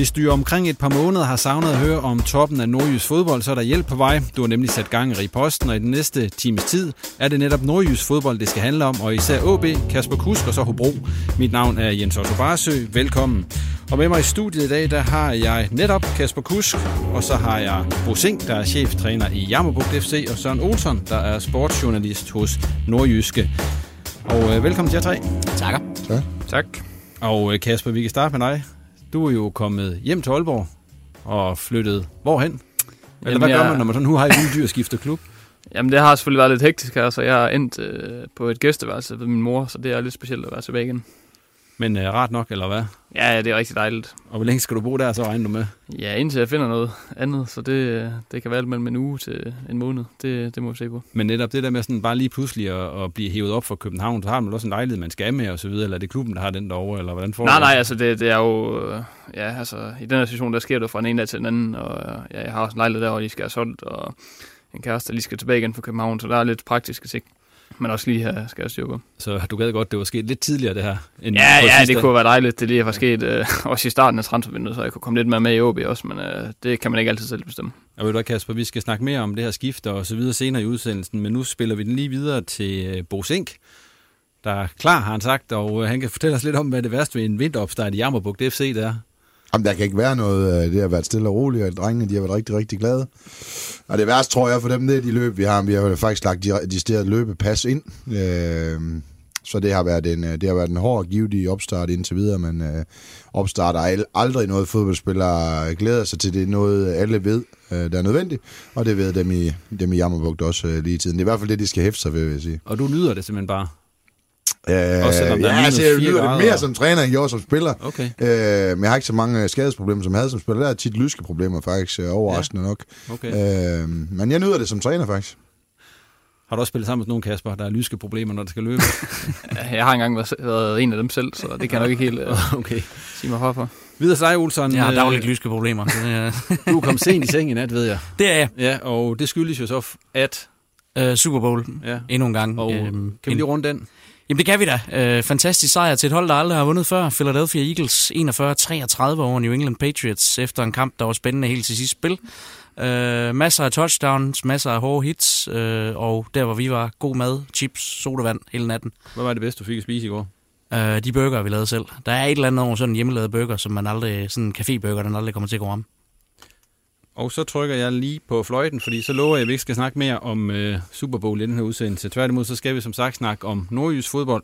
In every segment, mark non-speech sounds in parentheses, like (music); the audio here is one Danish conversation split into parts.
Hvis du omkring et par måneder har savnet at høre om toppen af nordjysk fodbold, så er der hjælp på vej. Du har nemlig sat gang i posten, og i den næste times tid er det netop nordjysk fodbold, det skal handle om, og især AB, Kasper Kusk og så Hobro. Mit navn er Jens Otto Barsø. Velkommen. Og med mig i studiet i dag, der har jeg netop Kasper Kusk, og så har jeg Bo Sink, der er cheftræner i Jammerbugt FC, og Søren Olsson, der er sportsjournalist hos Nordjyske. Og øh, velkommen til jer tre. Takker. Tak. Tak. Og øh, Kasper, vi kan starte med dig. Du er jo kommet hjem til Aalborg og flyttet hvorhen? Eller Jamen, hvad gør man, når man sådan nu har et vildt dyr skifter klub? Jamen, det har selvfølgelig været lidt hektisk her, så jeg er endt øh, på et gæsteværelse ved min mor, så det er lidt specielt at være tilbage igen. Men øh, rart nok, eller hvad? Ja, ja, det er rigtig dejligt. Og hvor længe skal du bo der, så regner du med? Ja, indtil jeg finder noget andet, så det, det kan være mellem en uge til en måned. Det, det må vi se på. Men netop det der med sådan bare lige pludselig at, at blive hævet op fra København, så har man også en lejlighed, man skal med og så videre, eller er det klubben, der har den derovre, eller hvordan får Nej, nej, altså det, det er jo... øh, Ja, altså i den her situation, der sker det fra en ene dag til den anden, og øh, ja, jeg har også en lejlighed der, hvor de skal have solgt, og en kæreste, der lige skal tilbage igen fra København, så der er lidt praktiske ting, men også lige her skal jeg styr på. Så du gad godt, det var sket lidt tidligere, det her. End Ja, ja, sidste- det kunne være dejligt. Det lige var sket øh, også i starten af transfervinduet, så jeg kunne komme lidt mere med i OB også, men øh, det kan man ikke altid selv bestemme. Og ved du hvad, Kasper, vi skal snakke mere om det her skifte og så videre senere i udsendelsen, men nu spiller vi den lige videre til øh, Bo Sink, der er klar, har han sagt, og øh, han kan fortælle os lidt om, hvad det værste ved en vinteropstart i Jammerbugt FC det er. Jamen, der kan ikke være noget. Øh, det har været stille og roligt, og drengene de har været rigtig, rigtig glade. Og det værste, tror jeg, for dem, det er de løb, vi har. Vi har faktisk lagt de, de steder løbepas ind. Øh, så det har været en, øh, det har været en hård og givetig opstart indtil videre, men øh, opstarter al- aldrig noget fodboldspiller glæder sig til. Det er noget, alle ved, øh, der er nødvendigt, og det ved dem i, dem i Jammerbugt også øh, lige i tiden. Det er i hvert fald det, de skal hæfte sig ved, vil jeg sige. Og du nyder det simpelthen bare. Øh, Også selvom der er ja, minus altså, jeg lyder det grader. mere som træner, end jeg gjorde som spiller. Okay. Øh, men jeg har ikke så mange skadesproblemer, som jeg havde som spiller. Der er tit lyske problemer, faktisk, øh, overraskende ja. nok. Okay. Øh, men jeg nyder det som træner, faktisk. Har du også spillet sammen med nogle, Kasper, der er lyske problemer, når det skal løbe? (laughs) Jeg har engang været, været en af dem selv, så det kan jeg nok ikke helt øh, (laughs) okay. sige mig hvorfor. Videre til dig, Olsson. Jeg har Øh, dagligt lyske problemer. Det, er- (laughs) Du er kommet sent i seng i nat, ved jeg. det er jeg. Ja, og det skyldes jo så, at... Uh, Super Bowl Ja. endnu en gang. Og Øhm, kan vi lige runde den? Jamen det kan vi da. Uh, fantastisk sejr til et hold, der aldrig har vundet før. Philadelphia Eagles 41-33 over New England Patriots efter en kamp, der var spændende helt til sidste spil. Uh, masser af touchdowns, masser af hårde hits, uh, og der hvor vi var, god mad, chips, sodavand hele natten. Hvad var det bedste, du fik at spise i går? Uh, de burger, vi lavede selv. Der er et eller andet over sådan en hjemmelavet burger, som man aldrig, sådan en caféburger, den aldrig kommer til at gå om. Og så trykker jeg lige på fløjten, fordi så lover jeg, at vi ikke skal snakke mere om øh, Super Bowl i den her udsendelse. Tværtimod, så skal vi som sagt snakke om nordjysk fodbold.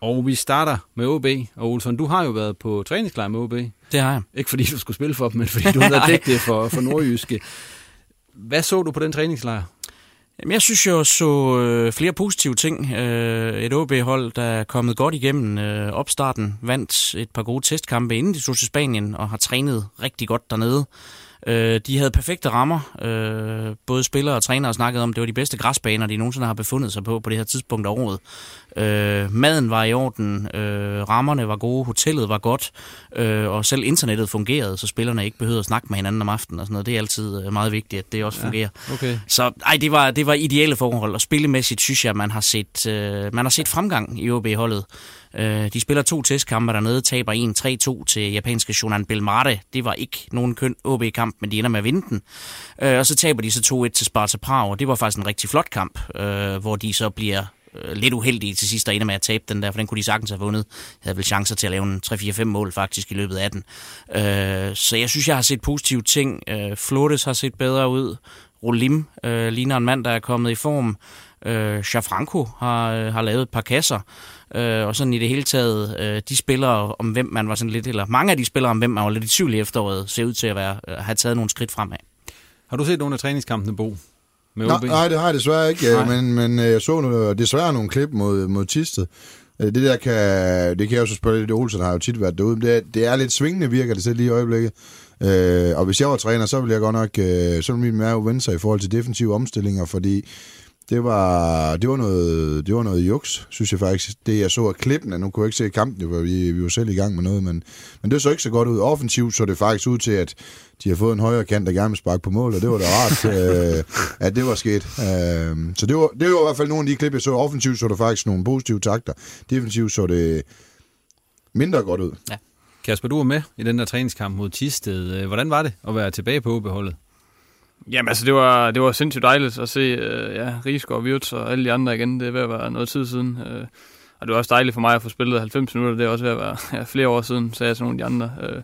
Og vi starter med OB. Og Olsson, du har jo været på træningslejr med OB. Det har jeg. Ikke fordi du skulle spille for dem, men fordi du har (laughs) været dækket for, for nordjyske. Hvad så du på den træningslejr? Jamen, jeg synes, jeg så øh, flere positive ting. Øh, et OB-hold, der er kommet godt igennem øh, opstarten, vandt et par gode testkampe, inden de tog til Spanien, og har trænet rigtig godt dernede. Øh, de havde perfekte rammer. Øh, både spillere og trænere snakkede om, at det var de bedste græsbaner, de nogensinde har befundet sig på på det her tidspunkt af året. Øh, maden var i orden, øh, rammerne var gode, hotellet var godt, øh, og selv internettet fungerede, så spillerne ikke behøvede at snakke med hinanden om aftenen og sådan noget. Det er altid øh, meget vigtigt, at det også ja, fungerer. Okay. Så ej, det var, det var ideelle forhold, og spillemæssigt synes jeg, at man har set, øh, man har set fremgang i OB-holdet. Øh, de spiller to testkampe dernede, taber 1-3-2 til japanske Shonan Belmare. Det var ikke nogen køn OB-kamp, men de ender med at vinde den. Øh, og så taber de så 2-1 til Sparta Prag, og det var faktisk en rigtig flot kamp, øh, hvor de så bliver øh, lidt uheldige til sidst, der ender med at tabe den der, for den kunne de sagtens have vundet. Jeg havde vel chancer til at lave en 3-4-5 mål faktisk i løbet af den. Øh, så jeg synes, jeg har set positive ting. Øh, Flores har set bedre ud. Rolim øh, ligner en mand, der er kommet i form. Øh, Chafranco har, øh, har lavet et par kasser. Øh, og sådan i det hele taget, øh, de spillere om hvem man var sådan lidt, eller mange af de spillere om hvem man var lidt i tvivl i efteråret, ser ud til at være, øh, have taget nogle skridt fremad. Har du set nogle af træningskampene, Bo? Med Nå, OB? nej, det har jeg desværre ikke, Nej. nej. men, men øh, jeg så nu, desværre nogle klip mod, mod Tisted. Øh, Det der kan, det kan jeg jo så spørge lidt, Olsen har jo tit været derude, men det er, det er lidt svingende, virker det selv lige i øjeblikket. Øh, og hvis jeg var træner, så ville jeg godt nok, øh, så ville min mave vende sig i forhold til defensive omstillinger, fordi det var, det var noget, det var noget juks, synes jeg faktisk. Det jeg så af klippene, nu kunne jeg ikke se kampen, for vi, vi var selv i gang med noget, men, men det så ikke så godt ud. Offensivt så det faktisk ud til, at de har fået en højere kant, der gerne vil sparke på mål, og det var da rart, (laughs) øh, at det var sket. Øh, så det var, det var i hvert fald nogle af de klip, jeg så. Offensivt så det faktisk nogle positive takter. Defensivt så det mindre godt ud. Kasper, du var med i den der træningskamp mod Tisted. Hvordan var det at være tilbage på OB-holdet? Jamen altså, det var, det var sindssygt dejligt at se øh, ja, Rigsgaard, Wirtz og alle de andre igen. Det er ved at være noget tid siden. Øh, og det var også dejligt for mig at få spillet 90 minutter. Det er også ved at være ja, flere år siden, sagde jeg til nogle af de andre. Øh,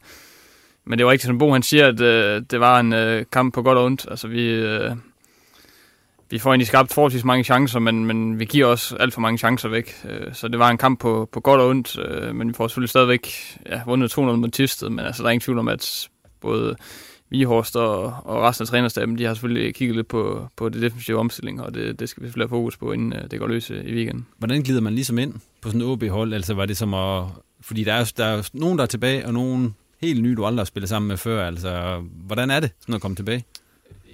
men det var ikke som Bo han siger, at øh, det var en øh, kamp på godt og ondt. Altså vi, øh, vi får egentlig skabt forholdsvis mange chancer, men, men vi giver også alt for mange chancer væk. Øh, så det var en kamp på, på godt og ondt, øh, men vi får selvfølgelig stadigvæk ja, vundet 2-0 mod Tisted. Men altså, der er ingen tvivl om, at både Vihorst og, og resten af trænerstaben, de har selvfølgelig kigget lidt på, på det defensive omstilling, og det, det skal vi selvfølgelig have fokus på, inden øh, det går løs øh, i weekenden. Hvordan glider man ligesom ind på sådan et OB-hold? Altså var det som at... Fordi der er, der er nogen, der er tilbage, og nogen helt nye, du aldrig har spillet sammen med før. Altså, hvordan er det sådan at komme tilbage?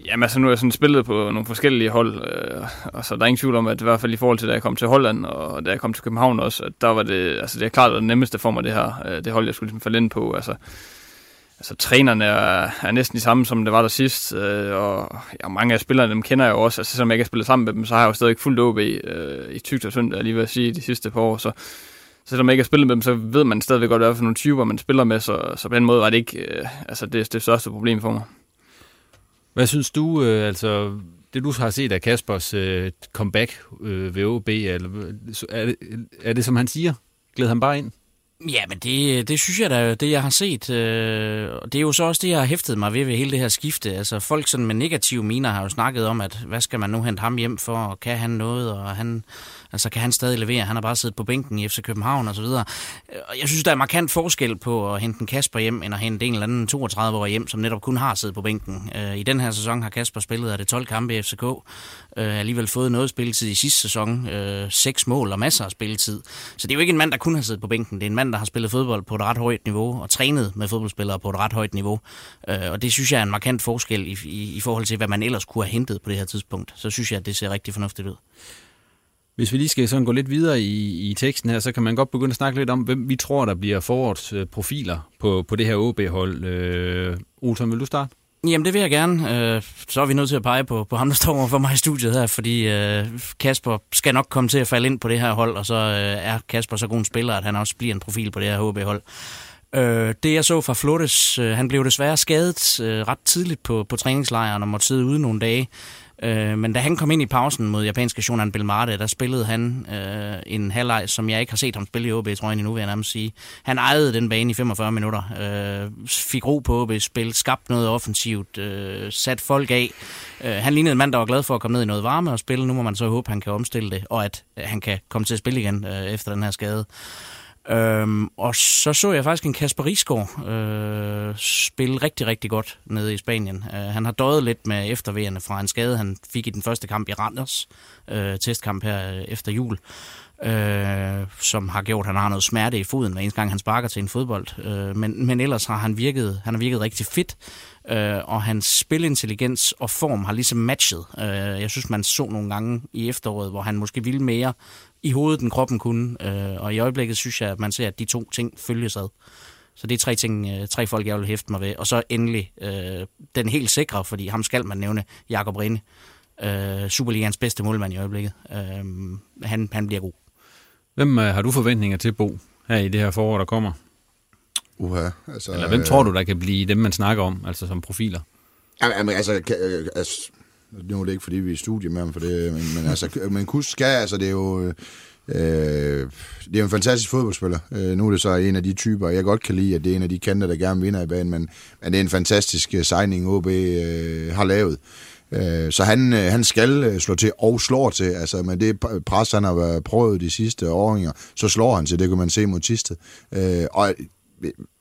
Jamen altså, nu har jeg sådan spillet på nogle forskellige hold, øh, og så der er ingen tvivl om, at i hvert fald i forhold til, da jeg kom til Holland, og da jeg kom til København også, at der var det, altså det er klart det nemmeste for mig, det her, øh, det hold, jeg skulle ligesom falde ind på. Altså, altså trænerne er, er næsten de samme, som det var der sidst, øh, og ja, mange af spillerne, dem kender jeg jo også. Altså, selvom jeg ikke har spillet sammen med dem, så har jeg jo stadig fuldt OB øh, i tygt og søndag, lige ved at sige, de sidste par år, så selvom jeg ikke har spillet med dem, så ved man stadigvæk godt, hvad for nogle typer, man spiller med, så, så på den måde var det ikke øh, altså det, det største problem for mig. Hvad synes du, øh, altså det du har set af Kaspers øh, comeback øh, ved OB, eller, er, det, er det som han siger? Glæder han bare ind? Ja, men det, det synes jeg da, det jeg har set, øh, og det er jo så også det, jeg har hæftet mig ved ved hele det her skifte. Altså folk sådan med negative miner har jo snakket om, at hvad skal man nu hente ham hjem for, og kan han noget, og han, altså kan han stadig levere? Han har bare siddet på bænken i FC København og så videre. Og Jeg synes, der er markant forskel på at hente en Kasper hjem, end at hente en eller anden 32-årig hjem, som netop kun har siddet på bænken. Øh, I den her sæson har Kasper spillet af det 12 kampe i FCK, øh, alligevel fået noget spilletid i sidste sæson, øh, seks mål og masser af spilletid. Så det er jo ikke en mand, der kun har siddet på bænken. Det er en mand, der har spillet fodbold på et ret højt niveau og trænet med fodboldspillere på et ret højt niveau. Øh, og det synes jeg er en markant forskel i, i, i forhold til, hvad man ellers kunne have hentet på det her tidspunkt. Så synes jeg, at det ser rigtig fornuftigt ud. Hvis vi lige skal sådan gå lidt videre i, i teksten her, så kan man godt begynde at snakke lidt om, hvem vi tror, der bliver forårets øh, profiler på, på det her OB-hold. Øh, Olsen, vil du starte? Jamen, det vil jeg gerne. Øh, så er vi nødt til at pege på, på ham, der står over for mig i studiet her, fordi øh, Kasper skal nok komme til at falde ind på det her hold, og så øh, er Kasper så god en spiller, at han også bliver en profil på det her HB-hold. Øh, det jeg så fra Flottes, øh, han blev desværre skadet øh, ret tidligt på, på træningslejren og måtte sidde ude nogle dage. Øh, men da han kom ind i pausen mod japanske Shonan Belmarte, der spillede han øh, en halvleg, som jeg ikke har set ham spille i OB, tror jeg endnu, vil jeg nærmest sige. Han ejede den bane i 45 minutter, øh, fik ro på OB, spil, skabte noget offensivt, øh, sat folk af. Øh, han lignede en mand, der var glad for at komme ned i noget varme og spille. Nu må man så håbe, han kan omstille det, og at øh, han kan komme til at spille igen øh, efter den her skade. Øhm, og så så jeg faktisk en Kasper Risgaard øh, spille rigtig, rigtig godt nede i Spanien. Øh, han har døjet lidt med efterværende fra en skade, han fik i den første kamp i Randers, øh, testkamp her øh, efter jul. øh, som har gjort, at han har noget smerte i foden, hver eneste gang han sparker til en fodbold. Øh, men, men ellers har han virket, han har virket rigtig fedt, øh, og hans spilintelligens og form har ligesom matchet. Øh, jeg synes, man så nogle gange i efteråret, hvor han måske ville mere i hovedet, end kroppen kunne. Øh, og i øjeblikket synes jeg, at man ser, at de to ting følges ad. Så det er tre ting, øh, tre folk, jeg vil hæfte mig ved. Og så endelig øh, den helt sikre, fordi ham skal man nævne, Jakob Rinde. Øh, Superligans bedste målmand i øjeblikket. Øh, han, han bliver god. Hvem øh, har du forventninger til, Bo, her i det her forår, der kommer? Uha, altså, Eller hvem tror du, der kan blive dem, man snakker om, altså som profiler? Jamen, altså, kan, øh, altså, nu er det ikke, fordi vi er i studie med ham for det, men, men altså, men Kus skal, altså, det er jo... Øh, det er en fantastisk fodboldspiller. Øh, nu er det så en af de typer, jeg godt kan lide, at det er en af de kanter, der gerne vinder i banen, men, men det er en fantastisk øh, signing, OB øh, har lavet. Øh, så han, øh, han skal øh, slå til og slår til. Altså med det pres, han har prøvet de sidste åringer, så slår han til. Det kan man se mod Tisted. Øh, og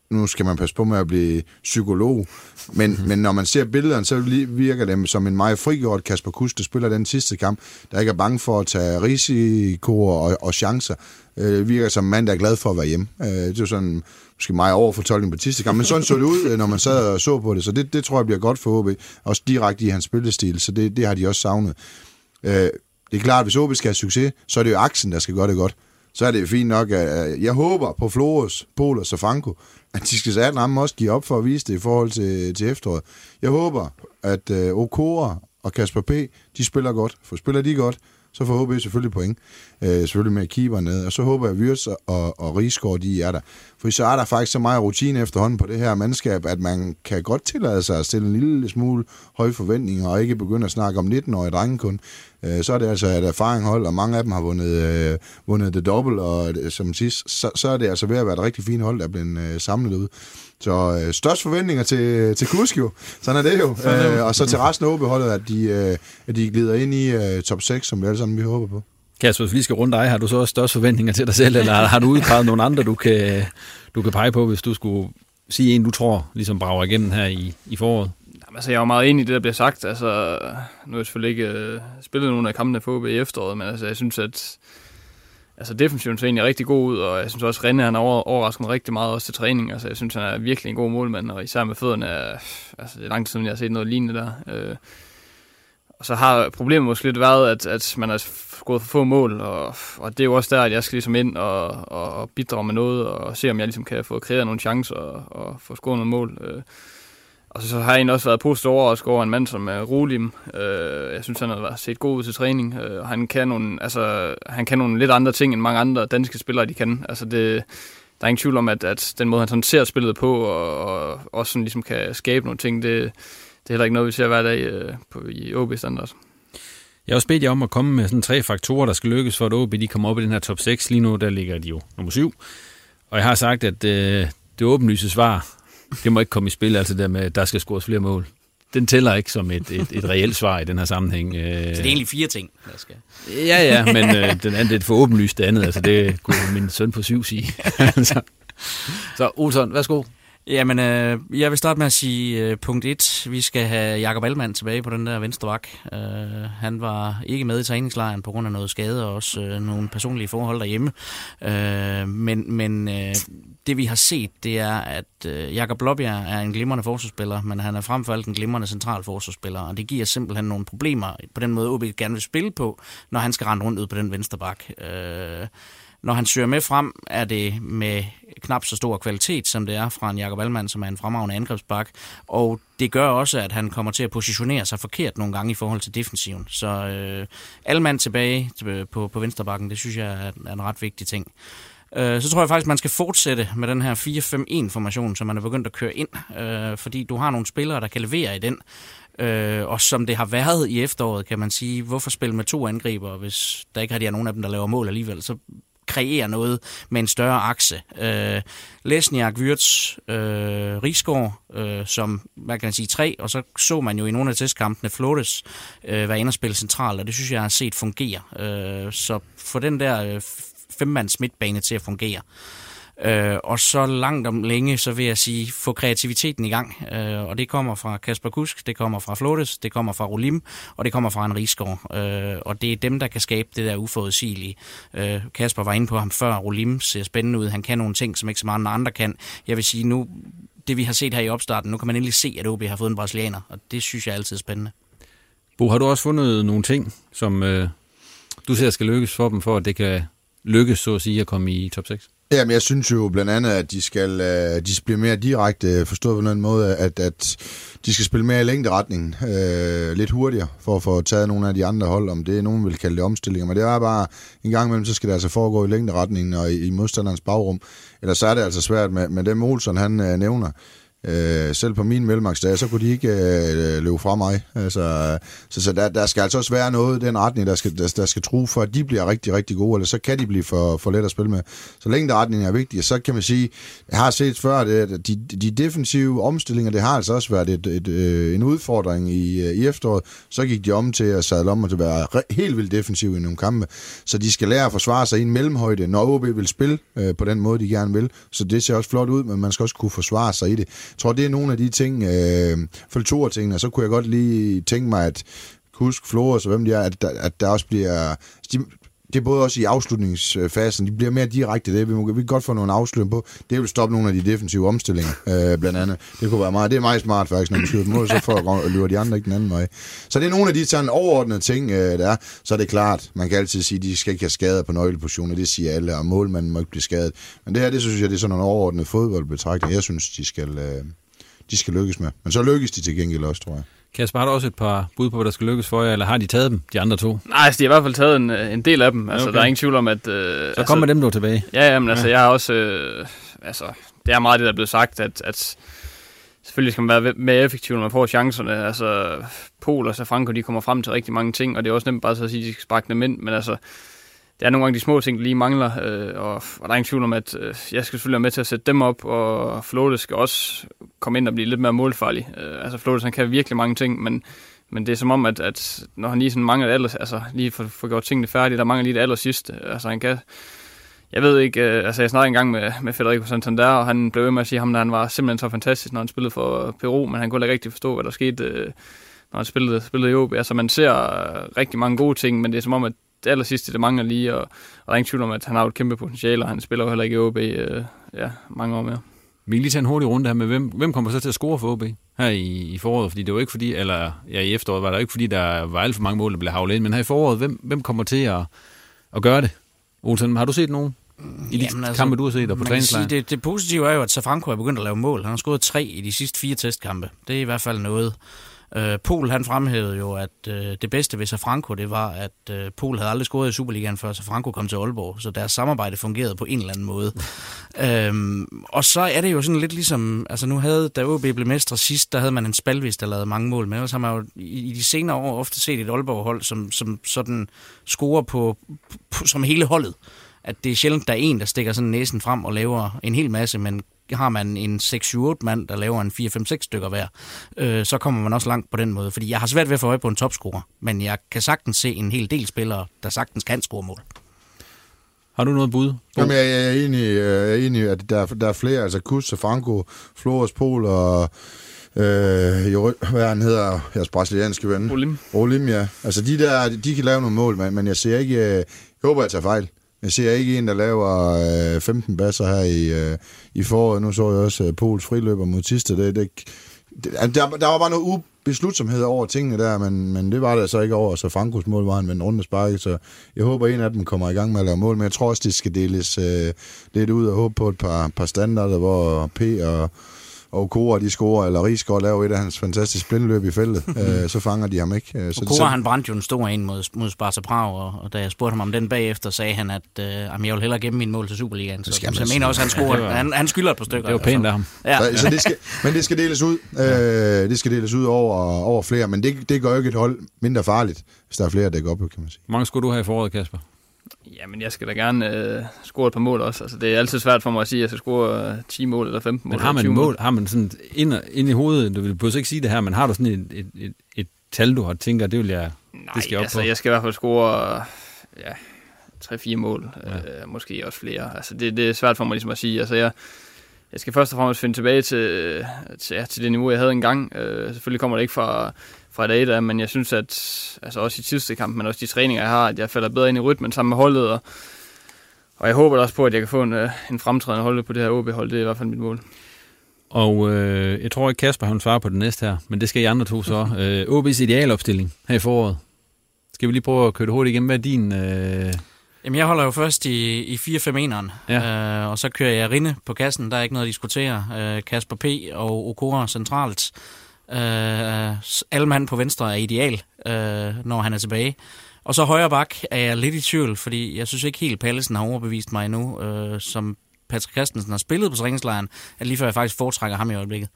nu skal man passe på med at blive psykolog, men, mm-hmm. men når man ser billederne, så virker det som en meget frigjort Kasper Kuss, der spiller den sidste kamp, der ikke er bange for at tage risikoer og, og chancer. Øh, virker som en mand, der er glad for at være hjemme. Øh, det er sådan måske meget overfortolkning på sidste kamp, men sådan så det ud, øh, når man sad og så på det, så det, det tror jeg bliver godt for OB, også direkte i hans spillestil, så det, det har de også savnet. Øh, det er klart, at hvis OB skal have succes, så er det jo aksen, der skal gøre det godt. Så er det jo fint nok, at jeg håber på Flores, Polos og Franco, at de skal sætte ham også give op for at vise det i forhold til, til efteråret. Jeg håber, at øh, Okora og Kasper P., de spiller godt. For spiller de godt, så får HB selvfølgelig point. Øh, selvfølgelig med keeper ned. Og så håber jeg, at Wirtz og, og Rigsgaard, de er der. For så er der faktisk så meget rutine efterhånden på det her mandskab, at man kan godt tillade sig at stille en lille smule høje forventninger, og ikke begynde at snakke om 19-årige drenge kun. Øh, så er det altså et erfaringhold, og mange af dem har vundet, øh, vundet det dobbelt, og øh, som sidst, så, så er det altså ved at være et rigtig fint hold, der er blevet øh, samlet ud. Så øh, størst forventninger til, til Kusk jo. Sådan er det jo. Øh, og så til resten af OB-holdet, at de, øh, at de glider ind i øh, top 6, som vi alle sammen vi håber på. Kasper, hvis vi skal runde dig, har du så også størst forventninger til dig selv, eller har du udpeget nogle andre, du kan, du kan pege på, hvis du skulle sige en, du tror ligesom brager igennem her i, i foråret? Jamen, altså, jeg er jo meget enig i det, der bliver sagt. Altså, nu har jeg selvfølgelig ikke uh, spillet nogle af kampene på OB i efteråret, men altså, jeg synes, at altså defensiven ser egentlig rigtig god ud, og jeg synes også, at René han over, overrasket mig rigtig meget også til træning. Altså, jeg synes, han er virkelig en god målmand, og især med fødderne, altså, det er lang tid siden, jeg har set noget lignende der. Øh, og så har problemet måske lidt været, at, at man har gået for få mål, og, og det er jo også der, at jeg skal ligesom ind og, og bidrage med noget, og se, om jeg ligesom kan få kreeret nogle chancer og, og få scoret nogle mål. Øh, og så, så har jeg egentlig også været positivt overrasket over en mand som er Rolim. Øh, jeg synes, han har set god ud til træning. Øh, og han kan, nogle, altså, han kan nogle lidt andre ting, end mange andre danske spillere, de kan. Altså det, der er ingen tvivl om, at, at den måde, han sådan ser spillet på, og, og også sådan ligesom kan skabe nogle ting, det, det er heller ikke noget, vi ser hver dag øh, på, i OB-standard. Jeg har også bedt jer om at komme med sådan tre faktorer, der skal lykkes for, at OB de kommer op i den her top 6. Lige nu, der ligger de jo nummer 7. Og jeg har sagt, at øh, det åbenlyse svar det må ikke komme i spil, altså der med, at der skal scores flere mål. Den tæller ikke som et, et, et reelt svar i den her sammenhæng. Øh. Så det er egentlig fire ting, der skal... Ja, ja, men øh, den anden, det er for åbenlyst det andet. Altså, det kunne min søn på syv sige. (laughs) så, så Olsson, værsgo. Jamen, øh, jeg vil starte med at sige øh, punkt 1. Vi skal have Jakob Allmann tilbage på den der venstre vak. Øh, han var ikke med i træningslejren på grund af noget skade og også øh, nogle personlige forhold derhjemme. Øh, men men øh, det vi har set, det er, at øh, Jakob Blåbjerg er en glimrende forsvarsspiller, men han er frem for alt en glimrende central forsvarsspiller, og det giver simpelthen nogle problemer på den måde, OB gerne vil spille på, når han skal rende rundt ud på den venstre bak. Øh, når han søger med frem, er det med knap så stor kvalitet, som det er fra en Jakob Allmann, som er en fremragende angrebsbak. Og det gør også, at han kommer til at positionere sig forkert nogle gange i forhold til defensiven. Så øh, Allmann tilbage øh, på, på venstrebakken, det synes jeg er, er en ret vigtig ting. Øh, så tror jeg faktisk, man skal fortsætte med den her 4-5-1-formation, som man er begyndt at køre ind, øh, fordi du har nogle spillere, der kan levere i den. Øh, og som det har været i efteråret, kan man sige, hvorfor spille med to angriber, hvis der ikke rigtig er nogen af dem, der laver mål alligevel, så kreere noget med en større akse. Øh, Lesniak, Wirtz, øh, Rigsgaard, øh, som man kan sige tre, og så så man jo i nogle af testkampene Flores øh, være inde og spille centralt, og det synes jeg har set fungere. Øh, så for den der øh, femmands midtbane til at fungere. Øh, og så langt om længe, så vil jeg sige, få kreativiteten i gang. Øh, og det kommer fra Kasper Kusk, det kommer fra Flottes, det kommer fra Rolim, og det kommer fra en Rigsgaard. Øh, og det er dem, der kan skabe det der uforudsigelige. Øh, Kasper var inde på ham før, Rolim ser spændende ud, han kan nogle ting, som ikke så mange andre kan. Jeg vil sige, nu det vi har set her i opstarten, nu kan man endelig se, at OB har fået en brasilianer, og det synes jeg er altid spændende. Bo, har du også fundet nogle ting, som øh, du ser skal lykkes for dem, for at det kan lykkes, så at sige, at komme i top 6? Jamen, jeg synes jo blandt andet, at de skal, øh, de skal blive mere direkte øh, forstået på en måde, at, at de skal spille mere i længderetningen, øh, lidt hurtigere, for at få taget nogle af de andre hold, om det er nogen vil kalde det omstillinger, men det er bare en gang imellem, så skal det altså foregå i længderetningen og i, i modstanderens bagrum, ellers så er det altså svært med, med dem Olsen, han øh, nævner. Øh, selv på min mellemmarksdag, så kunne de ikke øh, løbe fra mig. Altså, så så der, der skal altså også være noget i den retning, der skal, der, der skal tro for, at de bliver rigtig, rigtig gode, eller så kan de blive for, for let at spille med. Så længderetningen er vigtig, så kan man sige, jeg har set før, at de, de defensive omstillinger, det har altså også været et, et, et, en udfordring i, øh, i efteråret. Så gik de om til at sadle om og at være helt vildt defensiv i nogle kampe. Så de skal lære at forsvare sig i en mellemhøjde, når OB vil spille øh, på den måde, de gerne vil. Så det ser også flot ud, men man skal også kunne forsvare sig i det. Jeg tror, det er nogle af de ting, øh, for to af tingene, så kunne jeg godt lige tænke mig, at husk Flores og hvem de er, at der, at der også bliver... De, det er både også i afslutningsfasen, de bliver mere direkte det. Vi, må, vi kan godt få nogle afslutning på. Det vil stoppe nogle af de defensive omstillinger, øh, blandt andet. Det kunne være meget, det er meget smart faktisk, når man skyder mål, så får løber de andre ikke den anden vej. Så det er nogle af de sådan overordnede ting, øh, der er. Så er det klart, man kan altid sige, at de skal ikke have skader på nøglepositioner, det siger alle, og målmanden må ikke blive skadet. Men det her, det synes jeg, det er sådan en overordnet fodboldbetragtning. jeg synes, de skal, øh, de skal lykkes med. Men så lykkes de til gengæld også, tror jeg. Kasper, har du også et par bud på, hvad der skal lykkes for jer, eller har de taget dem, de andre to? Nej, altså, de har i hvert fald taget en, en del af dem. Altså, okay. der er ingen tvivl om, at... Øh, så altså, kom med dem nu tilbage. Ja, jamen, altså, ja. jeg har også... Øh, altså, det er meget det, der er blevet sagt, at, at selvfølgelig skal man være mere effektiv, når man får chancerne. Altså, Pol og Franco, de kommer frem til rigtig mange ting, og det er også nemt bare så at sige, at de skal sparke dem ind, men altså, det er nogle gange de små ting, der lige mangler, øh, og, og der er ingen tvivl om, at øh, jeg skal selvfølgelig være med til at sætte dem op, og Flotte skal også komme ind og blive lidt mere målfarlig. Øh, altså Flotte, han kan virkelig mange ting, men, men det er som om, at, at når han lige sådan mangler det aller, altså lige får, for gjort tingene færdige, der mangler lige det aller sidste. Altså han kan, jeg ved ikke, øh, altså jeg snakkede engang med, med Federico Santander, og han blev ved med at sige ham, at han var simpelthen så fantastisk, når han spillede for Peru, men han kunne ikke rigtig forstå, hvad der skete, øh, når han spillede, spillede i OB. Altså man ser øh, rigtig mange gode ting, men det er som om, at det aller sidste, det mangler lige, og, og der er ingen tvivl om, at han har et kæmpe potentiale, og han spiller jo heller ikke i OB øh, ja, mange år mere. Vi kan lige tage en hurtig runde her med, hvem, hvem kommer så til at score for OB her i, i foråret? Fordi det var ikke fordi, eller ja, i efteråret var der ikke fordi, der var alt for mange mål, der blev havlet ind, men her i foråret, hvem, hvem kommer til at, at gøre det? Olsen, har du set nogen? I de Jamen, altså, kampe, du har set, og på træningslejr? Det, det positive er jo, at Safranco er begyndt at lave mål. Han har scoret tre i de sidste fire testkampe. Det er i hvert fald noget. Øh, Pol han fremhævede jo, at øh, det bedste ved Safranco, det var, at øh, Pol havde aldrig scoret i Superligaen før Safranco kom til Aalborg, så deres samarbejde fungerede på en eller anden måde. (laughs) øhm, og så er det jo sådan lidt ligesom, altså nu havde, da OB blev mestre sidst, der havde man en spalvis, der lavede mange mål, men ellers har man jo i, i de senere år ofte set et Aalborg-hold, som, som sådan scorer på, på, som hele holdet. At det er sjældent, der er en, der stikker sådan næsen frem og laver en hel masse, men har man en 6-7-8 mand, der laver en 4-5-6 stykker hver, øh, så kommer man også langt på den måde. Fordi jeg har svært ved at få øje på en topscorer, men jeg kan sagtens se en hel del spillere, der sagtens kan score mål. Har du noget bud? Jamen, jeg, jeg, er enig, jeg er enig, at der, der er flere, altså Kus, Franco, Flores, Pol og øh, jo, hvad han hedder, jeres brasilianske ven. Olim. Olim, ja. Altså de der, de kan lave nogle mål, men, men jeg ser ikke, jeg håber, jeg tager fejl. Jeg ser ikke en, der laver øh, 15 basser her i, øh, i foråret. Nu så jeg også øh, Pols friløber mod sidste. Det, det, det, altså, der, der var bare noget ubeslutsomhed over tingene der, men, men det var der så ikke over. Så Frankos mål var en runde rundt sparke, så jeg håber, en af dem kommer i gang med at lave mål. Men jeg tror også, det skal deles øh, lidt ud og håbe på et par, par standarder, hvor P og og Kora, de scorer, eller Rigsgaard laver et af hans fantastiske blindløb i feltet, (laughs) øh, så fanger de ham ikke. Øh, så Kora, han brændte jo en stor en mod, mod Sparta Prag, og, og da jeg spurgte ham om den bagefter, sagde han, at øh, jeg vil hellere gemme min mål til Superligaen. Så, så jeg altså mener også, at han, scorer, ja, han, han skylder et par stykker. Det var pænt af ham. Ja. Så, så det skal, men det skal deles ud. Øh, det skal deles ud over, over flere, men det, det gør jo ikke et hold mindre farligt, hvis der er flere, der går op, kan man sige. Hvor mange skulle du have i foråret, Kasper? Jamen, jeg skal da gerne øh, score et par mål også. Altså, det er altid svært for mig at sige, at jeg skal score øh, 10 mål eller 15 mål. Men har man mål, mål, har man sådan ind, ind i hovedet, du vil på ikke sige det her, men har du sådan et, et, et, et tal, du har tænker, det vil jeg, Nej, det skal jeg op altså, på? jeg skal i hvert fald score, ja, 3-4 mål, ja. øh, måske også flere. Altså, det, det er svært for mig ligesom at sige. Altså, jeg, jeg skal først og fremmest finde tilbage til, til, ja, til det niveau, jeg havde engang. Øh, selvfølgelig kommer det ikke fra, fra dag der, men jeg synes, at altså også i tidste kamp, men også de træninger, jeg har, at jeg falder bedre ind i rytmen sammen med holdet, og, og jeg håber også på, at jeg kan få en, øh, en fremtrædende hold på det her OB-hold. Det er i hvert fald mit mål. Og øh, jeg tror ikke, Kasper han svarer på det næste her, men det skal I andre to så. (laughs) Øh, OB's idealopstilling her i foråret. Skal vi lige prøve at køre det hurtigt igennem? Hvad er din... Øh... Jamen, jeg holder jo først i, i 4-5-1'eren, ja. øh, og så kører jeg Rinde på kassen. Der er ikke noget at diskutere. Øh, Kasper P. og Okora centralt. Øh, alle mand på venstre er ideal, øh, når han er tilbage. Og så højre bak er jeg lidt i tvivl, fordi jeg synes ikke helt, Pallesen har overbevist mig endnu, øh, som Patrick Christensen har spillet på træningslejren, at lige før jeg faktisk foretrækker ham i øjeblikket.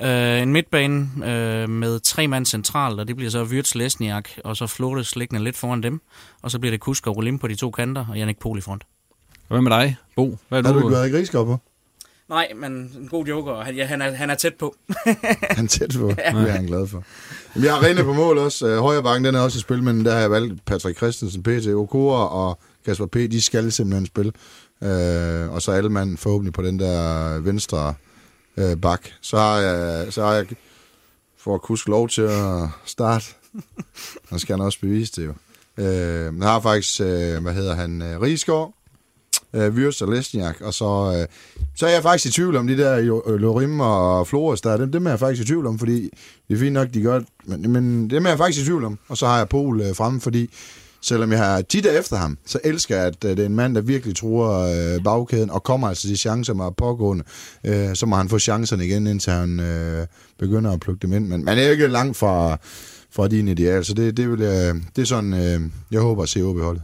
Øh, en midtbane øh, med tre mand centralt, og det bliver så Wirtz Lesniak, og så Flores liggende lidt foran dem. Og så bliver det Kusk og Rolim på de to kanter, og Jannik Pol i front. Hvad med dig, Bo? Hvad er Har du? du ikke været på? Nej, men en god joker, og han, ja, han, er, han er tæt på. (laughs) Han er tæt på. Det er han glad for. Vi har Rene på mål også. Øh, Højre bakken, den er også i spil, men der har jeg valgt Patrick Christensen, PT, Okora og Kasper P. De skal simpelthen spille. Øh, og så alle mand forhåbentlig på den der venstre øh, bak. Så har jeg, så har jeg for at kunne lov til at starte. (laughs) Så skal han også bevise det jo. Øh, jeg har faktisk, øh, hvad hedder han, øh, Rigsgaard, øh, Vyrs og Lesniak, og så, øh, så er jeg faktisk i tvivl om de der øh, Lorim og Flores der, dem, dem er jeg faktisk i tvivl om, fordi det er fint nok, de gør det, men, men dem er jeg faktisk i tvivl om, og så har jeg Pol øh, fremme, fordi selvom jeg har tit efter ham, så elsker jeg, at øh, det er en mand, der virkelig tror øh, bagkæden, og kommer altså de chancer med at pågående, øh, så må han få chancerne igen, indtil han øh, begynder at plukke dem ind, men man er ikke langt fra, fra din ideal, så det, det, vil jeg, det er sådan, øh, jeg håber at se OB holdet.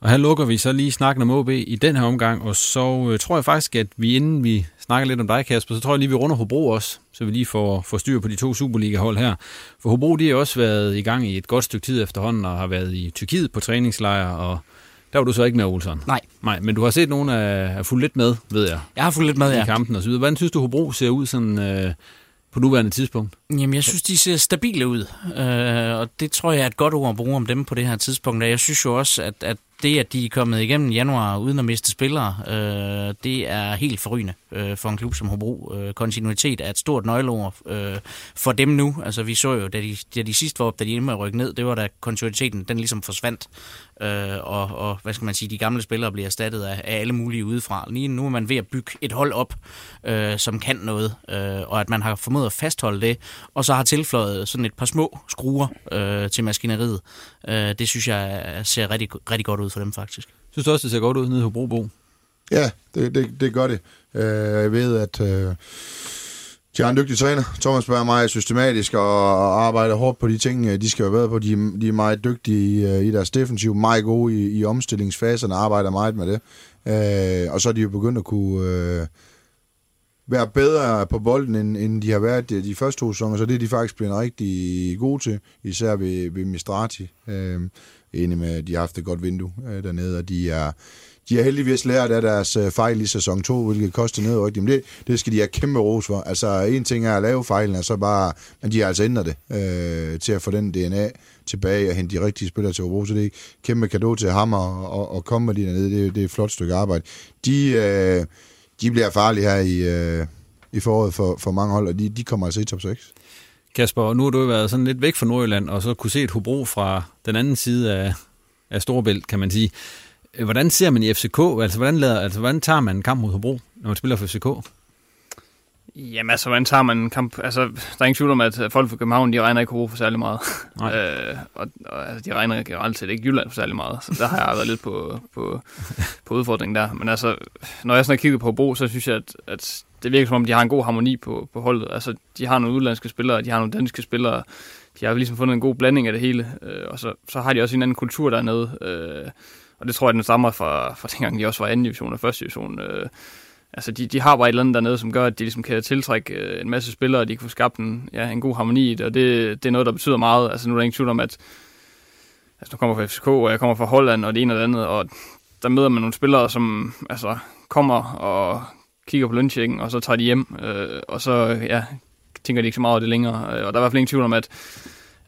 Og her lukker vi så lige snakken om OB i den her omgang, og så øh, tror jeg faktisk, at vi inden vi snakker lidt om dig, Kasper, så tror jeg lige, vi runder Hobro også, så vi lige får, får styr på de to Superliga-hold her. For Hobro, de har også været i gang i et godt stykke tid efterhånden, og har været i Tyrkiet på træningslejr, og der var du så ikke med, Olsen. Nej. Nej, men du har set nogen af, af fuldt lidt med, ved jeg, Jeg har fulgt lidt med, i ja. kampen og så videre. Hvordan synes du, Hobro ser ud sådan øh, på nuværende tidspunkt? Jamen, jeg synes, de ser stabile ud, øh, og det tror jeg er et godt ord at bruge om dem på det her tidspunkt. Og jeg synes jo også, at, at det, at de er kommet igennem januar uden at miste spillere, øh, det er helt forrygende øh, for en klub som Hobro. Øh, kontinuitet er et stort nøgleord øh, for dem nu. Altså, vi så jo, da de, da de sidst var op, da de endte med at rykke ned, det var da kontinuiteten, den ligesom forsvandt. Øh, og, og, hvad skal man sige, de gamle spillere bliver erstattet af, af alle mulige udefra. Lige nu er man ved at bygge et hold op, øh, som kan noget, øh, og at man har formået at fastholde det, og så har tilføjet sådan et par små skruer øh, til maskineriet. Øh, det synes jeg ser rigtig, rigtig godt ud for dem, faktisk. Synes du også, det ser godt ud nede i Hobro, Bo? Ja, det, det, det gør det. Øh, jeg ved, at øh, de har en dygtig træner. Thomas spørger mig systematisk og, arbejder hårdt på de ting, øh, de skal være bedre på. De, de er meget dygtige i, i deres defensiv, meget gode i, i omstillingsfaserne, arbejder meget med det. Øh, og så er de jo begyndt at kunne øh, være bedre på bolden, end, end de har været de, de første to sæsoner, så det er de faktisk blevet rigtig gode til, især ved, ved Mistrati. Øh, enig med, at de har haft et godt vindue øh, dernede, og de er, de har heldigvis lært af deres øh, fejl i sæson 2, hvilket koster nedrykning. Men det, det skal de have kæmpe ros for. Altså, en ting er at lave fejlen, og så bare, men de har altså ændret det øh, til at få den DNA tilbage og hente de rigtige spillere til Europa. Så det er kæmpe kado til Hammer og, og, og komme med de dernede. Det, det er et flot stykke arbejde. De, øh, de bliver farlige her i, øh, i foråret for, for mange hold, og de, de kommer altså i top 6. Kasper, nu har du jo været sådan lidt væk fra Nordjylland, og så kunne se et Hobro fra den anden side af, af Storebælt, kan man sige. Øh, Hvordan ser man i FCK? Altså hvordan, lader, altså, hvordan tager man en kamp mod Hobro, når man spiller for FCK? Jamen altså, hvordan tager man en kamp? Altså, der er ingen tvivl om, at folk fra København, de regner ikke Hobro for særlig meget. (laughs) Øh, og, og altså, de regner generelt set ikke Jylland for særlig meget. Så der har jeg været lidt på, på, på udfordringen der. Men altså, når jeg sådan har kigget på Hobro, så synes jeg, at, at det virker som om, de har en god harmoni på, på holdet. Altså, de har nogle udlandske spillere, de har nogle danske spillere. De har ligesom fundet en god blanding af det hele. Øh, og så, så har de også en anden kultur dernede. Øh, og det tror jeg, den stammer fra, fra dengang, de også var anden division og første division. Øh, altså, de, de har bare et eller andet dernede, som gør, at de ligesom kan tiltrække øh, en masse spillere, og de kan få skabt en, ja, en god harmoni i det, og det, det er noget, der betyder meget. Altså, nu er der ingen tvivl om, at altså, nu kommer fra FCK, og jeg kommer fra Holland, og det ene og det andet, og der møder man nogle spillere, som altså, kommer og kigger på lønchecken, og så tager de hjem, øh, og så ja, tænker de ikke så meget over det længere. Øh, og der er i hvert fald ingen tvivl om, at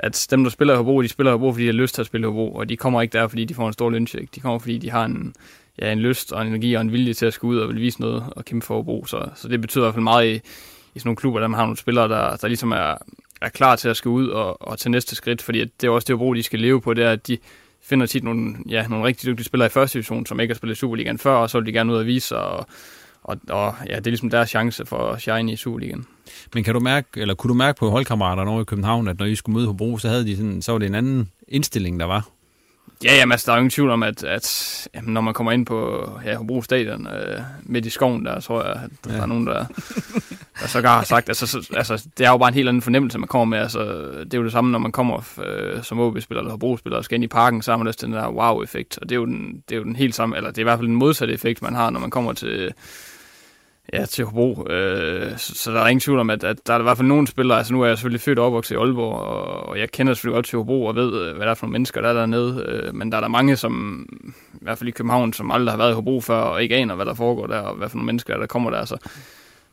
at dem, der spiller i Hobro, de spiller i Hobro, fordi de har lyst til at spille i Hobro, og de kommer ikke der, fordi de får en stor løncheck. De kommer, fordi de har en, ja, en lyst og en energi og en vilje til at skulle ud og vil vise noget og kæmpe for Hobro. Så, så det betyder i hvert fald meget i, i sådan nogle klubber, der man har nogle spillere, der, der ligesom er, er klar til at skulle ud og, og tage næste skridt, fordi det er også det Hobro, de skal leve på, det er, at de finder tit nogle, ja, nogle rigtig dygtige spillere i første division, som ikke har spillet Superligaen før, og så vil de gerne ud og vise sig, og, og, og ja, det er ligesom deres chance for at shine i Superligaen. Men kan du mærke, eller kunne du mærke på holdkammeraterne over i København, at når I skulle møde Hobro, så, havde de sådan, så var det en anden indstilling, der var? Ja, jamen, altså, der er jo ingen tvivl om, at, at jamen, når man kommer ind på ja, Hobro Stadion øh, midt i skoven, der tror jeg, at der ja. er nogen, der, der så har sagt, altså, så, altså, det er jo bare en helt anden fornemmelse, man kommer med. Altså, det er jo det samme, når man kommer øh, som OB-spiller eller Hobro-spiller og skal ind i parken, så har man også den der wow-effekt. Og det er, jo den, det er jo den helt samme, eller det er i hvert fald den modsatte effekt, man har, når man kommer til ja, til Hobro. Øh, så, så der er ingen tvivl om, at, at der er i hvert fald nogle spillere, altså nu er jeg selvfølgelig født og opvokset i Aalborg, og, og jeg kender selvfølgelig godt til Hobro og ved, øh, hvad der er for nogle mennesker, der er dernede. Øh, men der er der mange, som i hvert fald i København, som aldrig har været i Hobro før, og ikke aner, hvad der foregår der, og hvad for nogle mennesker, der kommer der. Så,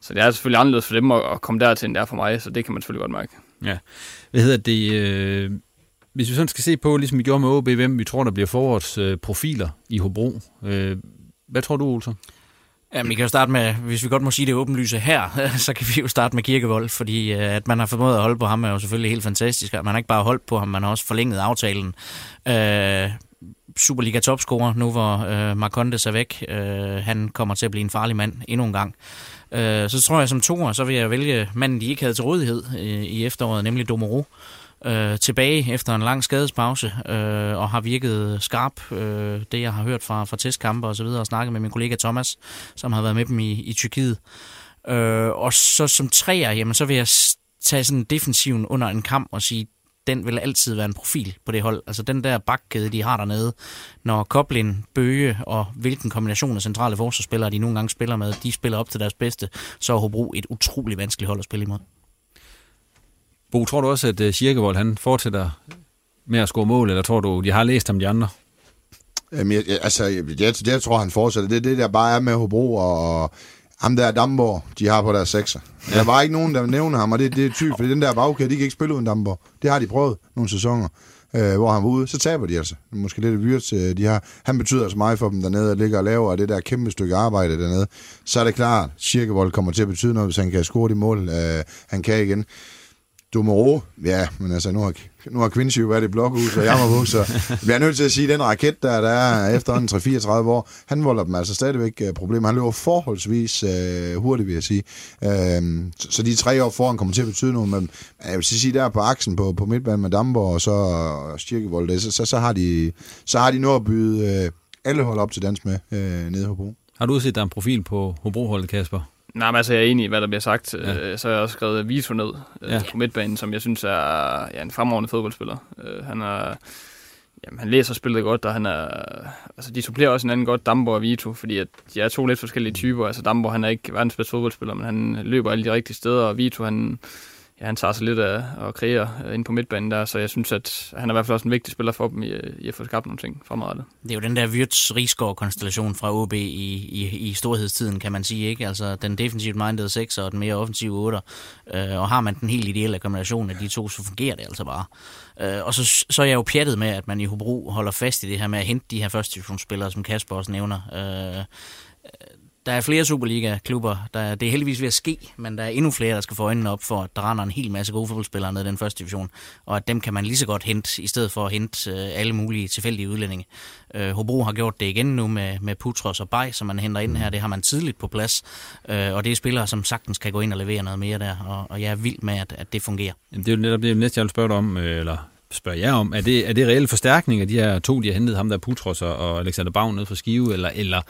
så det er selvfølgelig anderledes for dem at, at komme dertil, end det er for mig, så det kan man selvfølgelig godt mærke. Ja. Hvad hedder det? Øh hvis vi sådan skal se på, ligesom vi gjorde med OB, hvem vi tror, der bliver forårets øh, profiler i Hobro. Øh, hvad tror du, Olsen? Ja, vi kan jo starte med, hvis vi godt må sige det åbenlyse her, (laughs) så kan vi jo starte med Kirkevold, fordi øh, at man har formået at holde på ham er jo selvfølgelig helt fantastisk. At man har ikke bare holdt på ham, man har også forlænget aftalen. Øh, Superliga topscorer, nu hvor øh, Marcondes er væk. Øh, han kommer til at blive en farlig mand endnu en gang. Øh, så tror jeg som toer, så vil jeg vælge manden, de ikke havde til rådighed øh, i efteråret, nemlig Domoro øh, Øh, tilbage efter en lang skadespause, øh, og har virket skarp, øh, det jeg har hørt fra, fra testkampe og så videre, og snakket med min kollega Thomas, som har været med dem i, i Tyrkiet. Øh, og så som træer, jamen så vil jeg tage sådan defensiven under en kamp og sige, den vil altid være en profil på det hold. Altså den der bakkæde, de har dernede, når Koblin, Bøge og hvilken kombination af centrale forsvarsspillere, de nogle gange spiller med, de spiller op til deres bedste, så er Hobro et utrolig vanskeligt hold at spille imod. Bo, tror du også, at Kirkevold øh, han fortsætter med at score mål, eller tror du, de har læst ham de andre? Jamen, jeg, altså, jeg, jeg, jeg tror, han fortsætter. Det er det, der bare er med Hobro og ham der Damborg, de har på deres sekser. Ja. Der var ikke nogen, der nævner ham, og det, det er typisk, fordi den der bagkæde, de kan ikke spille uden Damborg. Det har de prøvet nogle sæsoner, øh, hvor han var ude. Så taber de altså. Måske lidt vyrt. De har, han betyder altså meget for dem dernede, og ligger og laver det der kæmpe stykke arbejde dernede. Så er det klart, at Kirkevold kommer til at betyde noget, hvis han kan score de mål, øh, han kan igen. Domoro, ja, men altså, nu har, nu har Quincy jo været i blokhus og jammerbuk, så vi er nødt til at sige, at den raket, der, der er efter 3-34 år, han volder dem altså stadigvæk øh, problemer. Han løber forholdsvis øh, hurtigt, vil jeg sige. Øh, så, de tre år foran kommer til at betyde noget, men jeg vil sige, der på aksen på, på midtbanen med Damborg og så Styrkevold, så, så, så, har de, så har de noget at byde øh, alle hold op til dans med øh, nede i Hobro. Har du set der en profil på Hobro-holdet, Kasper? Nej, men altså, jeg er enig i, hvad der bliver sagt. Ja. Øh, så har jeg også skrevet Vito ned øh, ja. på midtbanen, som jeg synes er ja, en fremragende fodboldspiller. Øh, han er... Jamen, han læser spillet godt, og han er... Altså, de supplerer også en anden godt, Dambo og Vito, fordi at de er to lidt forskellige typer. Altså, Dambo, han er ikke verdens bedste fodboldspiller, men han løber alle de rigtige steder, og Vito, han ja, han tager sig lidt af at kreere øh, ind på midtbanen der, så jeg synes, at han er i hvert fald også en vigtig spiller for dem i, øh, i at få skabt nogle ting fremadrettet. Det er jo den der Wirtz rigsgaard konstellation fra OB i, i, i storhedstiden, kan man sige, ikke? Altså den defensivt minded 6 og den mere offensive 8, øh, og har man den helt ideelle kombination af de to, så fungerer det altså bare. Øh, og så, så er jeg jo pjattet med, at man i Hobro holder fast i det her med at hente de her første divisionsspillere, som Kasper også nævner. Øh, der er flere Superliga-klubber. Der, det er heldigvis ved at ske, men der er endnu flere, der skal få øjnene op for, at der render en hel masse gode fodboldspillere ned i den første division, og at dem kan man lige så godt hente, i stedet for at hente øh, alle mulige tilfældige udlændinge. Øh, Hobro har gjort det igen nu med, med Putros og Bay, som man henter ind her. Det har man tidligt på plads, øh, og det er spillere, som sagtens kan gå ind og levere noget mere der, og, og jeg er vild med, at, at det fungerer. Det er jo netop det næste, jeg vil spørge dig om, øh, eller spørger jeg om, er det, er det reelle forstærkning af de her to, de har hentet, ham der Putros og Alexander Bavn ned fra Skive, eller, eller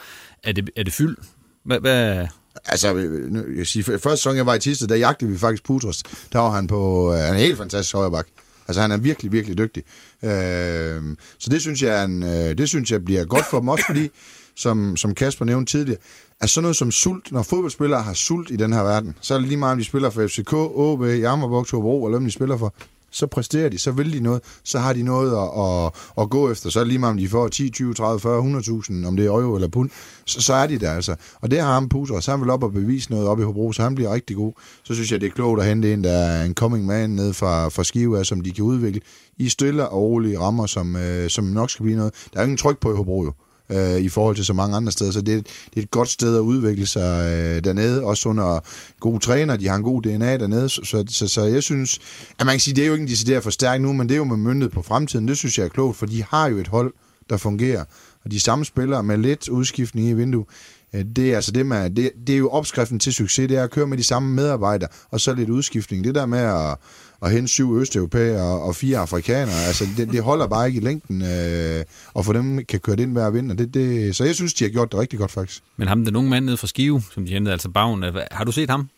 er det, er det fyld? Hvad, hvad? Altså, øh, øh, jeg siger, første sæson, jeg var i Tiste, der jagtede vi faktisk Putros. Der var han på øh, en helt fantastisk højreback. Altså, han er virkelig, virkelig dygtig. Øh, så det synes, jeg han, en, øh, det synes jeg bliver godt for dem også, fordi, (coughs) som, som Kasper nævnte tidligere, at sådan noget som sult, når fodboldspillere har sult i den her verden, så er det lige meget, om de spiller for FCK, OB, Jammerburg, Tobro, eller hvem de spiller for, så præsterer de, så vil de noget, så har de noget at, at, at gå efter. Så er det lige meget, om de får 10, 20, 30, 40, 100.000, om det er euro eller pund, så, så er de der altså. Og det har ham Putra, så han vil op og bevise noget op i Hobro, så han bliver rigtig god. Så synes jeg, det er klogt at hente en, der er en coming man ned fra, fra Skive, som de kan udvikle i stille og rolige rammer, som, øh, som nok skal blive noget. Der er jo ingen tryk på i Hobro jo øh, i forhold til så mange andre steder. Så det, er, det er et godt sted at udvikle sig øh, dernede, også under gode træner. De har en god DNA dernede, så, så, så, så jeg synes, at man kan sige, det er jo ikke en decideret forstærk nu, men det er jo med myndet på fremtiden. Det synes jeg er klogt, for de har jo et hold, der fungerer. Og de samme spillere med lidt udskiftning i vinduet, øh, det er, altså det, med, det, det er jo opskriften til succes, det er at køre med de samme medarbejdere, og så lidt udskiftning. Det der med at og hente syv østeuropæere og fire afrikanere. Altså, det, det holder bare ikke i længden, øh, og for dem kan køre det ind hver vind. Det, det, så jeg synes, de har gjort det rigtig godt, faktisk. Men ham, den unge mand nede fra Skive, som de hentede, altså Bagen, har du set ham?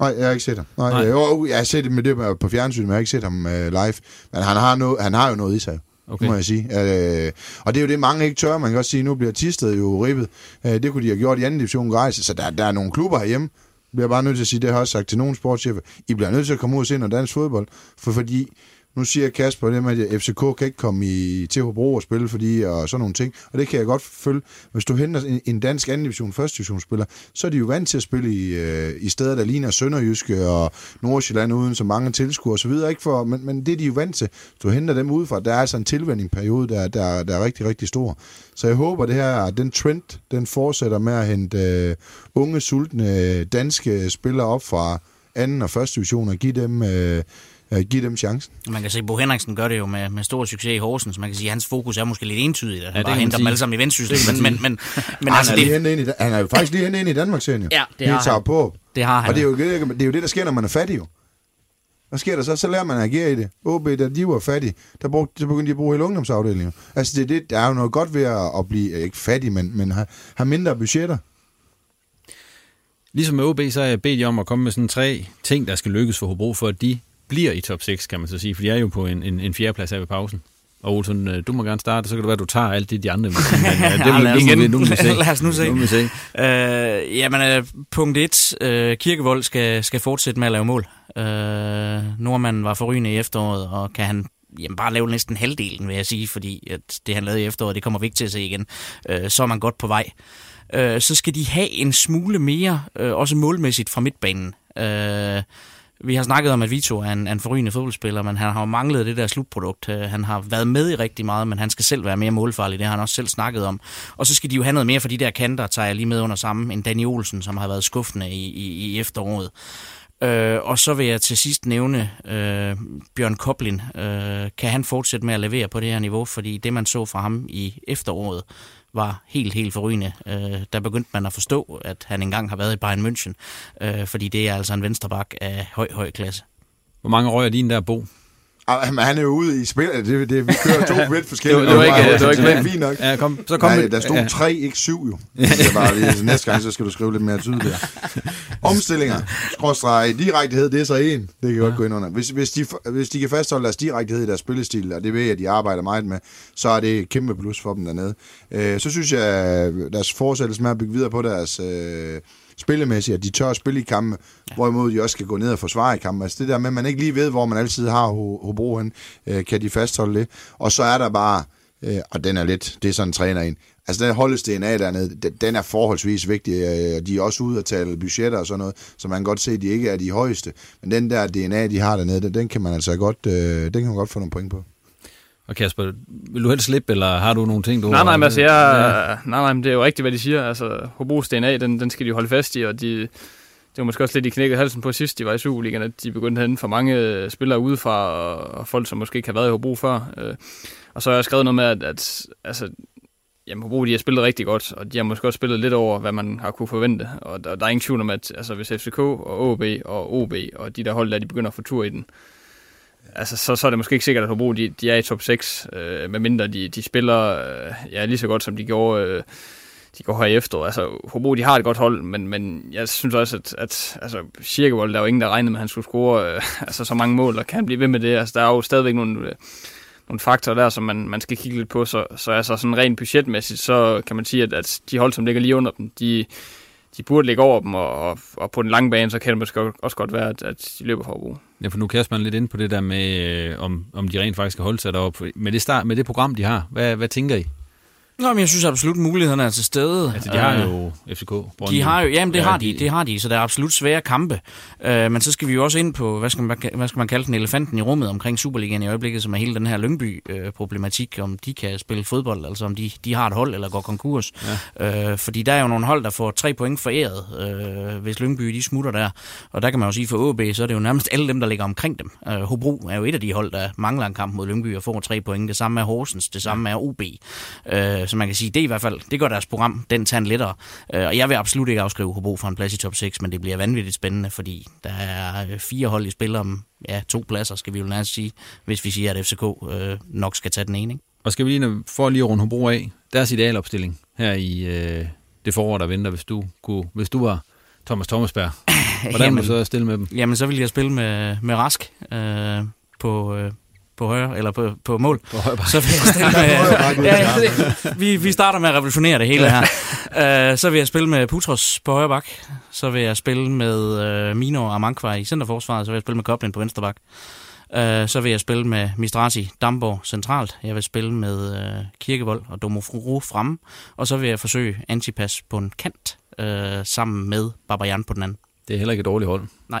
Nej, jeg har ikke set ham. Nej, Nej. Jeg, jeg har set det med det på fjernsyn, men jeg har ikke set ham uh, live. Men han har, no, han har jo noget i sig. Okay. må jeg sige. Uh, og det er jo det, mange ikke tør. Man kan også sige, nu bliver Tisted jo ribbet. Uh, det kunne de have gjort i anden division Grejse. Så der, der er nogle klubber herhjemme, bliver bare nødt til at sige, det har jeg også sagt til nogle sportschefer, I bliver nødt til at komme ud og se noget dansk fodbold, for fordi nu siger Kasper det med, at FCK kan ikke komme i, til Hobro og spille, fordi og sådan nogle ting. Og det kan jeg godt følge. Hvis du henter en, en dansk anden division, første division spiller, så er de jo vant til at spille i, øh, i steder, der ligner Sønderjyske og Nordsjælland uden så mange tilskuere osv. Ikke for, men, men det er de jo vant til. Du henter dem ud fra. Der er altså en tilvændingperiode, der, der, der er rigtig, rigtig stor. Så jeg håber, det her, den trend, den fortsætter med at hente øh, unge, sultne øh, danske spillere op fra anden og første division og give dem... Øh, øh, give dem chancen. Man kan se, at Bo Henriksen gør det jo med, med stor succes i Horsens. Man kan sige, at hans fokus er måske lidt entydigt. At han ja, bare henter dem alle sammen i vendsystemet. Men, men, men, (laughs) men altså, er det... ind i, han er jo faktisk lige hentet ind i Danmark, serien. Ja, det har han. på. Det har han. Og det er, jo, det er jo det, der sker, når man er fattig jo. Hvad sker der så? Så lærer man at agere i det. OB, da de var fattige, der, brugte, der begyndte de at bruge hele ungdomsafdelingen. Altså, det, det, der er jo noget godt ved at, at blive, ikke fattig, men, men have, have mindre budgetter. Ligesom med OB, så har jeg bedt jer om at komme med sådan tre ting, der skal lykkes for Hobro, for at de bliver i top 6, kan man så sige, for de er jo på en, en, en fjerdeplads her ved pausen. Og Olsen, øh, du må gerne starte, så kan det være, at du tager alt det, de andre (laughs) Men, uh, det vil igen. Nu, nu, lad os nu se. Nu se. Uh, jamen, uh, punkt 1. Uh, Kirkevold skal, skal fortsætte med at lave mål. Uh, Nordmanden var forrygende i efteråret, og kan han jamen bare lave næsten halvdelen, vil jeg sige, fordi at det, han lavede i efteråret, det kommer vi ikke til at se igen. Uh, så er man godt på vej. Uh, så skal de have en smule mere, uh, også målmæssigt fra midtbanen. Uh, vi har snakket om, at Vito er en, en forrygende fodboldspiller, men han har jo manglet det der slutprodukt. Øh, han har været med i rigtig meget, men han skal selv være mere målfarlig. Det har han også selv snakket om. Og så skal de jo have noget mere for de der kanter, tager jeg lige med under sammen, en Danny Olsen, som har været skuffende i, i, i efteråret. Øh, og så vil jeg til sidst nævne øh, Bjørn Koblin. Øh, kan han fortsætte med at levere på det her niveau? Fordi det, man så fra ham i efteråret, var helt, helt forrygende. Øh, der begyndte man at forstå, at han engang har været i Bayern München, øh, fordi det er altså en vensterbak af høj, høj klasse. Hvor mange røg er din der, Bo? Ah, men han er jo ude i spil. Det, det, vi kører to (laughs) vidt forskellige. det, var, det var ikke, det var ikke fint nok. Ja, kom, så kom Nej, der stod ja. tre, ikke syv jo. (laughs) Det var, lige, næste gang, så skal du skrive lidt mere tydeligt. Omstillinger, skråstreg, direktehed, det er så en. Det kan ja. godt gå ind under. Hvis, hvis, de, hvis de kan fastholde deres direktehed i deres spillestil, og det ved jeg, at de arbejder meget med, så er det et kæmpe plus for dem dernede. Øh, så synes jeg, deres fortsættelse med at bygge videre på deres... Øh, spillemæssigt, at de tør at spille i kampe, ja. hvorimod de også skal gå ned og forsvare i kampe. Altså det der med, at man ikke lige ved, hvor man altid har Hobro hen, øh, kan de fastholde det. Og så er der bare, øh, og den er lidt, det er sådan en træner ind, Altså den holdets DNA dernede, den er forholdsvis vigtig, øh, og de er også ude at tale budgetter og sådan noget, så man kan godt se, at de ikke er de højeste. Men den der DNA, de har dernede, den kan man altså godt, den kan man godt få nogle point på. Og Kasper, vil du helst slippe, eller har du nogle ting, du... Nej, nej, men altså, jeg, ja. nej, nej, men det er jo rigtigt, hvad de siger. Altså, Hobros DNA, den, den skal de holde fast i, og de, det var måske også lidt, de knækkede halsen på sidst, de var i Superligaen, at de begyndte at hente for mange spillere udefra, og, og folk, som måske ikke har været i Hobro før. Øh, og så har jeg skrevet noget med, at, at altså, jamen, Hobro de har spillet rigtig godt, og de har måske også spillet lidt over, hvad man har kunne forvente. Og der, der er ingen tvivl om, at altså, hvis FCK og OB og OB og de der hold, der de begynder at få tur i den, altså, så, så er det måske ikke sikkert, at Hobro de, de er i top 6, øh, medmindre de, de spiller øh, ja, lige så godt, som de gjorde, øh, de går her efter. Altså, Hobro, de har et godt hold, men, men jeg synes også, at, at altså, Kirkevold, der er jo ingen, der regnede med, at han skulle score øh, (laughs) altså, så mange mål, og kan blive ved med det. Altså, der er jo stadigvæk nogle, øh, nogle faktorer der, som man, man skal kigge lidt på. Så, så altså, sådan rent budgetmæssigt, så kan man sige, at, at de hold, som ligger lige under dem, de, de burde ligge over dem, og, og, og på den lange bane, så kan det måske også godt være, at, at de løber for Hobro. Ja, for nu kaster man lidt ind på det der med, øh, om, om de rent faktisk skal holde sig deroppe. Med det, start, med det program, de har, hvad, hvad tænker I? Nå, men jeg synes absolut, mulighederne er til stede. Altså, de har Øh, jo FCK. Brøndby. De har jo, jamen det Ja, har de, det har de, så der er absolut svære kampe. Uh, men så skal vi jo også ind på, hvad skal, man, hvad skal man kalde den, elefanten i rummet omkring Superligaen i øjeblikket, som er hele den her Lyngby-problematik, om de kan spille fodbold, altså om de, de har et hold eller går konkurs. Ja. Uh, fordi der er jo nogle hold, der får tre point foræret, uh, hvis Lyngby de smutter der. Og der kan man jo sige, for AB, så er det jo nærmest alle dem, der ligger omkring dem. Uh, Hobro er jo et af de hold, der mangler en kamp mod Lyngby og får tre point. Det samme er Horsens, det samme er OB. Uh, så man kan sige, det i hvert fald, det gør deres program, den en lettere. Øh, Og jeg vil absolut ikke afskrive Hobro for en plads i top 6, men det bliver vanvittigt spændende, fordi der er øh, fire hold i spil om ja, to pladser, skal vi jo nærmest sige, hvis vi siger, at FCK øh, nok skal tage den ene. Ikke? Og skal vi lige, for lige at runde Hobro af, deres idealopstilling her i øh, det forår, der venter, hvis du, kunne, hvis du var Thomas Thomasberg. (coughs) Hvordan vil du så stille med dem? Jamen, så vil jeg spille med, med Rask øh, på... Øh, på højre, eller på, på mål. På højre. Så vil jeg (laughs) stille med, ja, ja, vi, vi starter med at revolutionere det hele her. Uh, (laughs) så vil jeg spille med Putros på højre bak. Så vil jeg spille med uh, Mino og Amankwa i centerforsvaret. Så vil jeg spille med Koblin på venstre bak. Uh, så vil jeg spille med Mistrati Damborg centralt. Jeg vil spille med uh, Kirkevold og Domofru fremme. Og så vil jeg forsøge Antipas på en kant, uh, sammen med Babajan på den anden. Det er heller ikke et dårligt hold. Nej.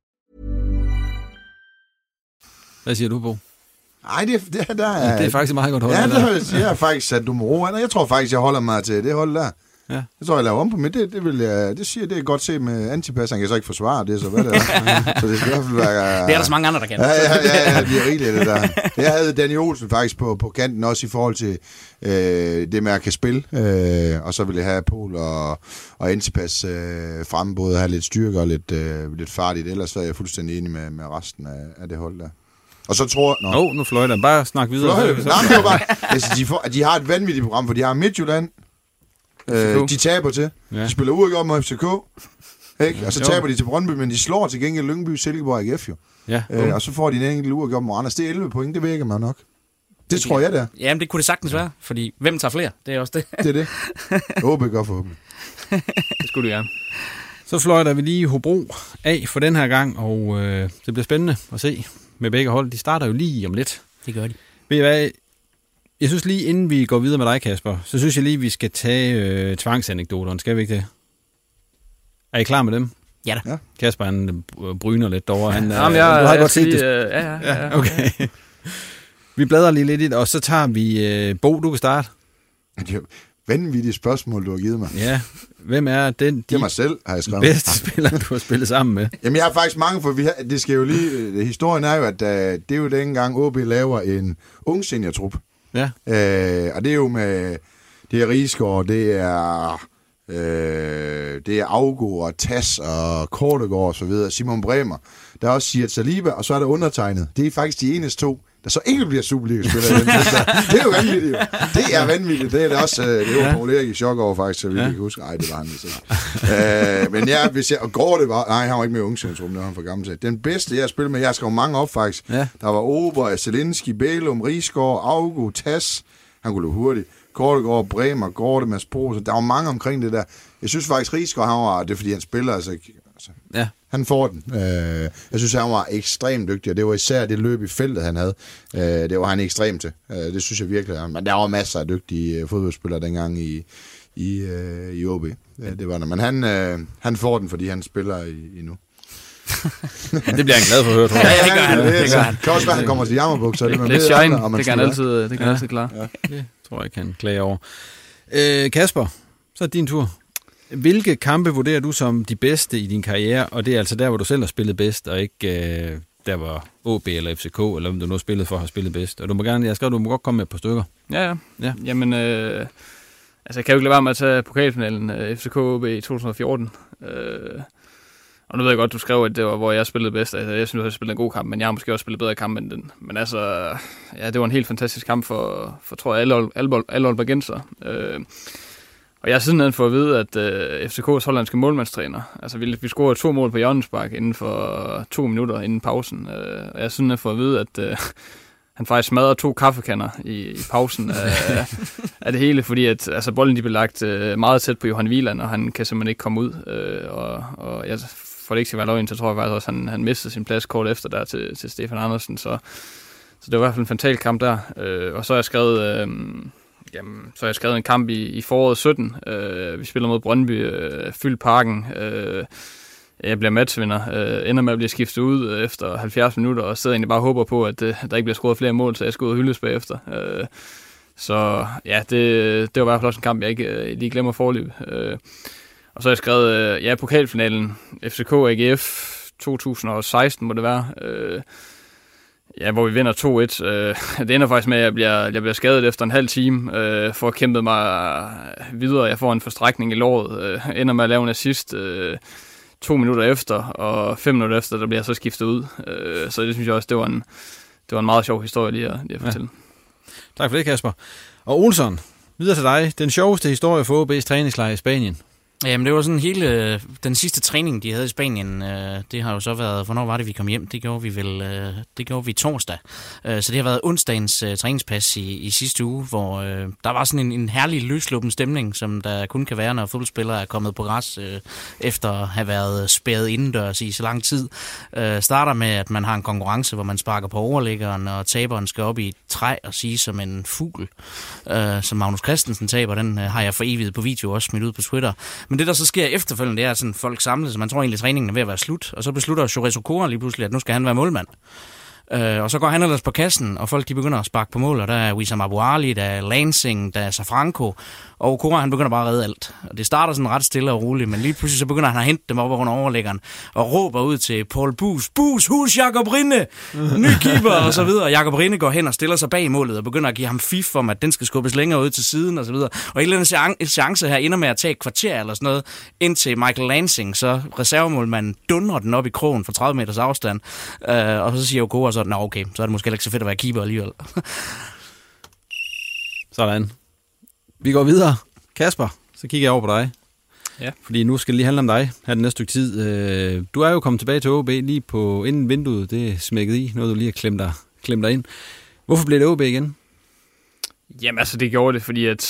Hvad siger du, Bo? Nej, det, det, der er... Det er faktisk et meget godt hold. Ja, det det der. har jeg har faktisk sat nummer an, og jeg tror faktisk, jeg holder mig til det hold der. Ja. Jeg tror, jeg laver om på mit. Det, det, vil jeg, det siger det er godt se med Antipas. Han kan så ikke forsvare det, så hvad det er. (laughs) så det skal i hvert fald være... Det er der så mange andre, der kan. Ja, ja, ja, ja, det er rigeligt, det der. Jeg havde Danny Olsen faktisk på, på kanten, også i forhold til øh, det med at kan spille. Øh, og så ville jeg have Pol og, og Antipas øh, fremme, både have lidt styrke og lidt, øh, lidt farligt. Ellers så er jeg fuldstændig enig med, med resten af, af det hold der. Og så tror jeg... Åh, oh, nu fløjter den. Bare snak videre. Fløjte. Nej, men det var bare, altså, de, får, de har et vanvittigt program, for de har Midtjylland, øh, de taber til. Ja. De spiller uafgjort mod FCK. Ikke? Og så Jo. taber de til Brøndby, men de slår til gengæld Lyngby, Silkeborg og AGF jo. Ja. Øh, og så får de en enkelt uafgjort mod Randers. Det er 11 point, det virker man nok. Det tror jeg, det er. Jamen, det kunne det sagtens være, fordi hvem tager flere? Det er også det. Det er det. Jeg håber godt forhåbentlig. (laughs) Det skulle du gerne. Så fløjter vi lige Hobro af for den her gang, og øh, det bliver spændende at se med begge hold. De starter jo lige om lidt. Det gør de. Ved I hvad? Jeg synes lige, inden vi går videre med dig, Kasper, så synes jeg lige, vi skal tage øh, tvangsanekdoterne. Skal vi ikke det? Er I klar med dem? Ja da. Ja. Kasper, han øh, bryner lidt derovre. Han, Jamen, øh, jeg, du har jeg godt set lige, det. øh, Ja, ja, ja. Ja, okay. vi bladrer lige lidt i det, og så tager vi... Øh, Bo, du kan starte. Vanvittige spørgsmål, du har givet mig. Ja. Hvem er den Det de er mig selv, har jeg skrevet. bedste spiller, du har spillet sammen med? Jamen, jeg har faktisk mange, for vi har, det skal jo lige... Øh, historien er jo, at øh, det er jo dengang, OB laver en ung seniortrup. Ja. Øh, og det er jo med... Det er Rigsgaard, det er... Øh, det er Augo og Tas og Kortegård og så videre. Simon Bremer. Der er også Siet Saliba, og så er der undertegnet. Det er faktisk de eneste to, der så ikke bliver Superliga-spillere. i den det er jo vanvittigt. Jo. Det er vanvittigt. Det er det også. øh, Det var. Paul Erik i chok over, faktisk, så vi Ja. kan huske. Nej, det var han vist ikke. øh, men ja, hvis jeg, og går det var, nej, han var ikke med i ungdomscentrum, det var han for gammel. Den bedste, jeg har spillet med, jeg har skrevet mange op faktisk. Ja. Der var Ober, Zelinski, Bælum, Rigsgaard, Augo, Tas. Han kunne løbe hurtigt. Kortegård, Bremer, Gorte, Mads Brose. Der var mange omkring det der. Jeg synes faktisk, Rigsgaard, han var, det er fordi han spiller, altså, altså Ja. han får den. Øh, jeg synes, han var ekstremt dygtig, og det var især det løb i feltet, han havde. Øh, det var han ekstremt til. Øh, det synes jeg virkelig. Men der var masser af dygtige øh, fodboldspillere dengang i, i, øh, i OB. Ja, det var der. Men han, øh, han får den, fordi han spiller i, i nu. ja. (laughs) Det bliver han glad for at høre, tror jeg. Ja, det gør han. det, Det gør han. kan også være, han kommer til jammerbukser. Det, Lidt ved shine, man det kan han altid, det kan han altid klare. Det tror jeg ikke, han klager over. Øh, Kasper, så er det din tur. Hvilke kampe vurderer du som de bedste i din karriere, og det er altså der, hvor du selv har spillet bedst, og ikke øh, der, hvor OB eller FCK, eller om du nu har spillet for, har spillet bedst. Og du må gerne, jeg skrev, du må godt komme med et par stykker. Ja, ja. Ja. Jamen, øh, altså jeg kan jo ikke lade være med at tage pokalfinalen øh, FCK OB i 2014. Øh, Og nu ved jeg godt, du skrev, at det var, hvor jeg spillede bedst. Altså, jeg synes, jeg spillede en god kamp, men jeg har måske også spillet bedre kamp end den. Men altså, ja, det var en helt fantastisk kamp for, for tror jeg, alle, alle, alle Aalborgenser. Øh, og jeg har sidenhen fået at vide, at øh, FCK's hollandske målmandstræner, altså vi, vi scorede to mål på Jørgensbak inden for to minutter inden pausen. Øh, og jeg har sidenhen fået at vide, at øh, han faktisk smadrede to kaffekanner i, i pausen af, (laughs) af det hele, fordi at, altså, bolden de blev lagt øh, meget tæt på Johan Wieland, og han kan simpelthen ikke komme ud. Øh, og, og jeg for det ikke skal være løgn, så tror jeg faktisk også, at han, han mistede sin plads kort efter der til, til Stefan Andersen. Så, så det var i hvert fald en fantal kamp der. Øh, og så har jeg skrevet... Øh, Jamen, så har jeg skrevet en kamp i, i foråret 17. Øh, vi spiller mod Brøndby, øh, fyldt parken. Øh, jeg bliver matchvinder, øh, ender med at blive skiftet ud øh, efter 70 minutter, og sidder egentlig bare og håber på, at øh, der ikke bliver scoret flere mål, så jeg skal ud og hyldes bagefter. Øh, så ja, det, det var i hvert fald også en kamp, jeg ikke øh, lige glemmer forløb. Øh, og så har jeg skrevet, øh, ja, pokalfinalen, FCK AGF 2016 må det være. Øh, Ja, hvor vi vinder 2-1. Øh, (laughs) det ender faktisk med, at jeg bliver, jeg bliver skadet efter en halv time, øh, for at kæmpe mig videre. Jeg får en forstrækning i låret, øh, ender med at lave en assist øh, to minutter efter, og fem minutter efter, der bliver jeg så skiftet ud. Øh, så det synes jeg også, det var en, det var en meget sjov historie lige at, lige at fortælle. Ja. Tak for det, Kasper. Og Olsson, videre til dig. Den sjoveste historie for OB's træningslejr i Spanien. Jamen, det var sådan hele øh, den sidste træning, de havde i Spanien. Øh, det har jo så været, hvornår var det, vi kom hjem? Det gjorde vi vel, øh, det gjorde vi torsdag. Øh, så det har været onsdagens øh, træningspas i, i sidste uge, hvor øh, der var sådan en, en herlig løsluppen stemning, som der kun kan være, når fodboldspillere er kommet på græs efter at have været spærret indendørs i så lang tid. Starter med, at man har en konkurrence, hvor man sparker på overliggeren, og taberen skal op i et træ og sige som en fugl, som Magnus Christensen taber. Den har jeg for evigt på video også smidt ud på Twitter. Men det, der så sker efterfølgende, det er, at sådan, folk samles, man tror egentlig, at træningen er ved at være slut, og så beslutter Chorizo Kora lige pludselig, at nu skal han være målmand. Øh, og så går han ellers på kassen, og folk de begynder at sparke på mål, og der er Wissam Abu Ali, der er Lansing, der er Safranco, og Okora han begynder bare at redde alt. Og det starter sådan ret stille og roligt, men lige pludselig så begynder han at hente dem op under overlæggeren, og råber ud til Paul Bus, Bus, hus Jakob Rinde, ny keeper, og så videre. Og Jakob Rinde går hen og stiller sig bag målet, og begynder at give ham fif om, at den skal skubbes længere ud til siden, og så videre. Og en eller anden chance her ender med at tage et kvarter eller sådan noget, indtil Michael Lansing, så reservemålmanden, dundrer den op i krogen for 30 meters afstand, øh, og så siger Okora så, nå okay, så er det måske ikke så fedt at være keeper alligevel. (laughs) Sådan. Vi går videre. Kasper, så kigger jeg over på dig. Ja. Fordi nu skal det lige handle om dig her den næste stykke tid. Øh, du er jo kommet tilbage til OB lige på inden vinduet. Det er smækket i. Noget du lige har klemt dig, klemt dig ind. Hvorfor blev det OB igen? Jamen altså, det gjorde det, fordi at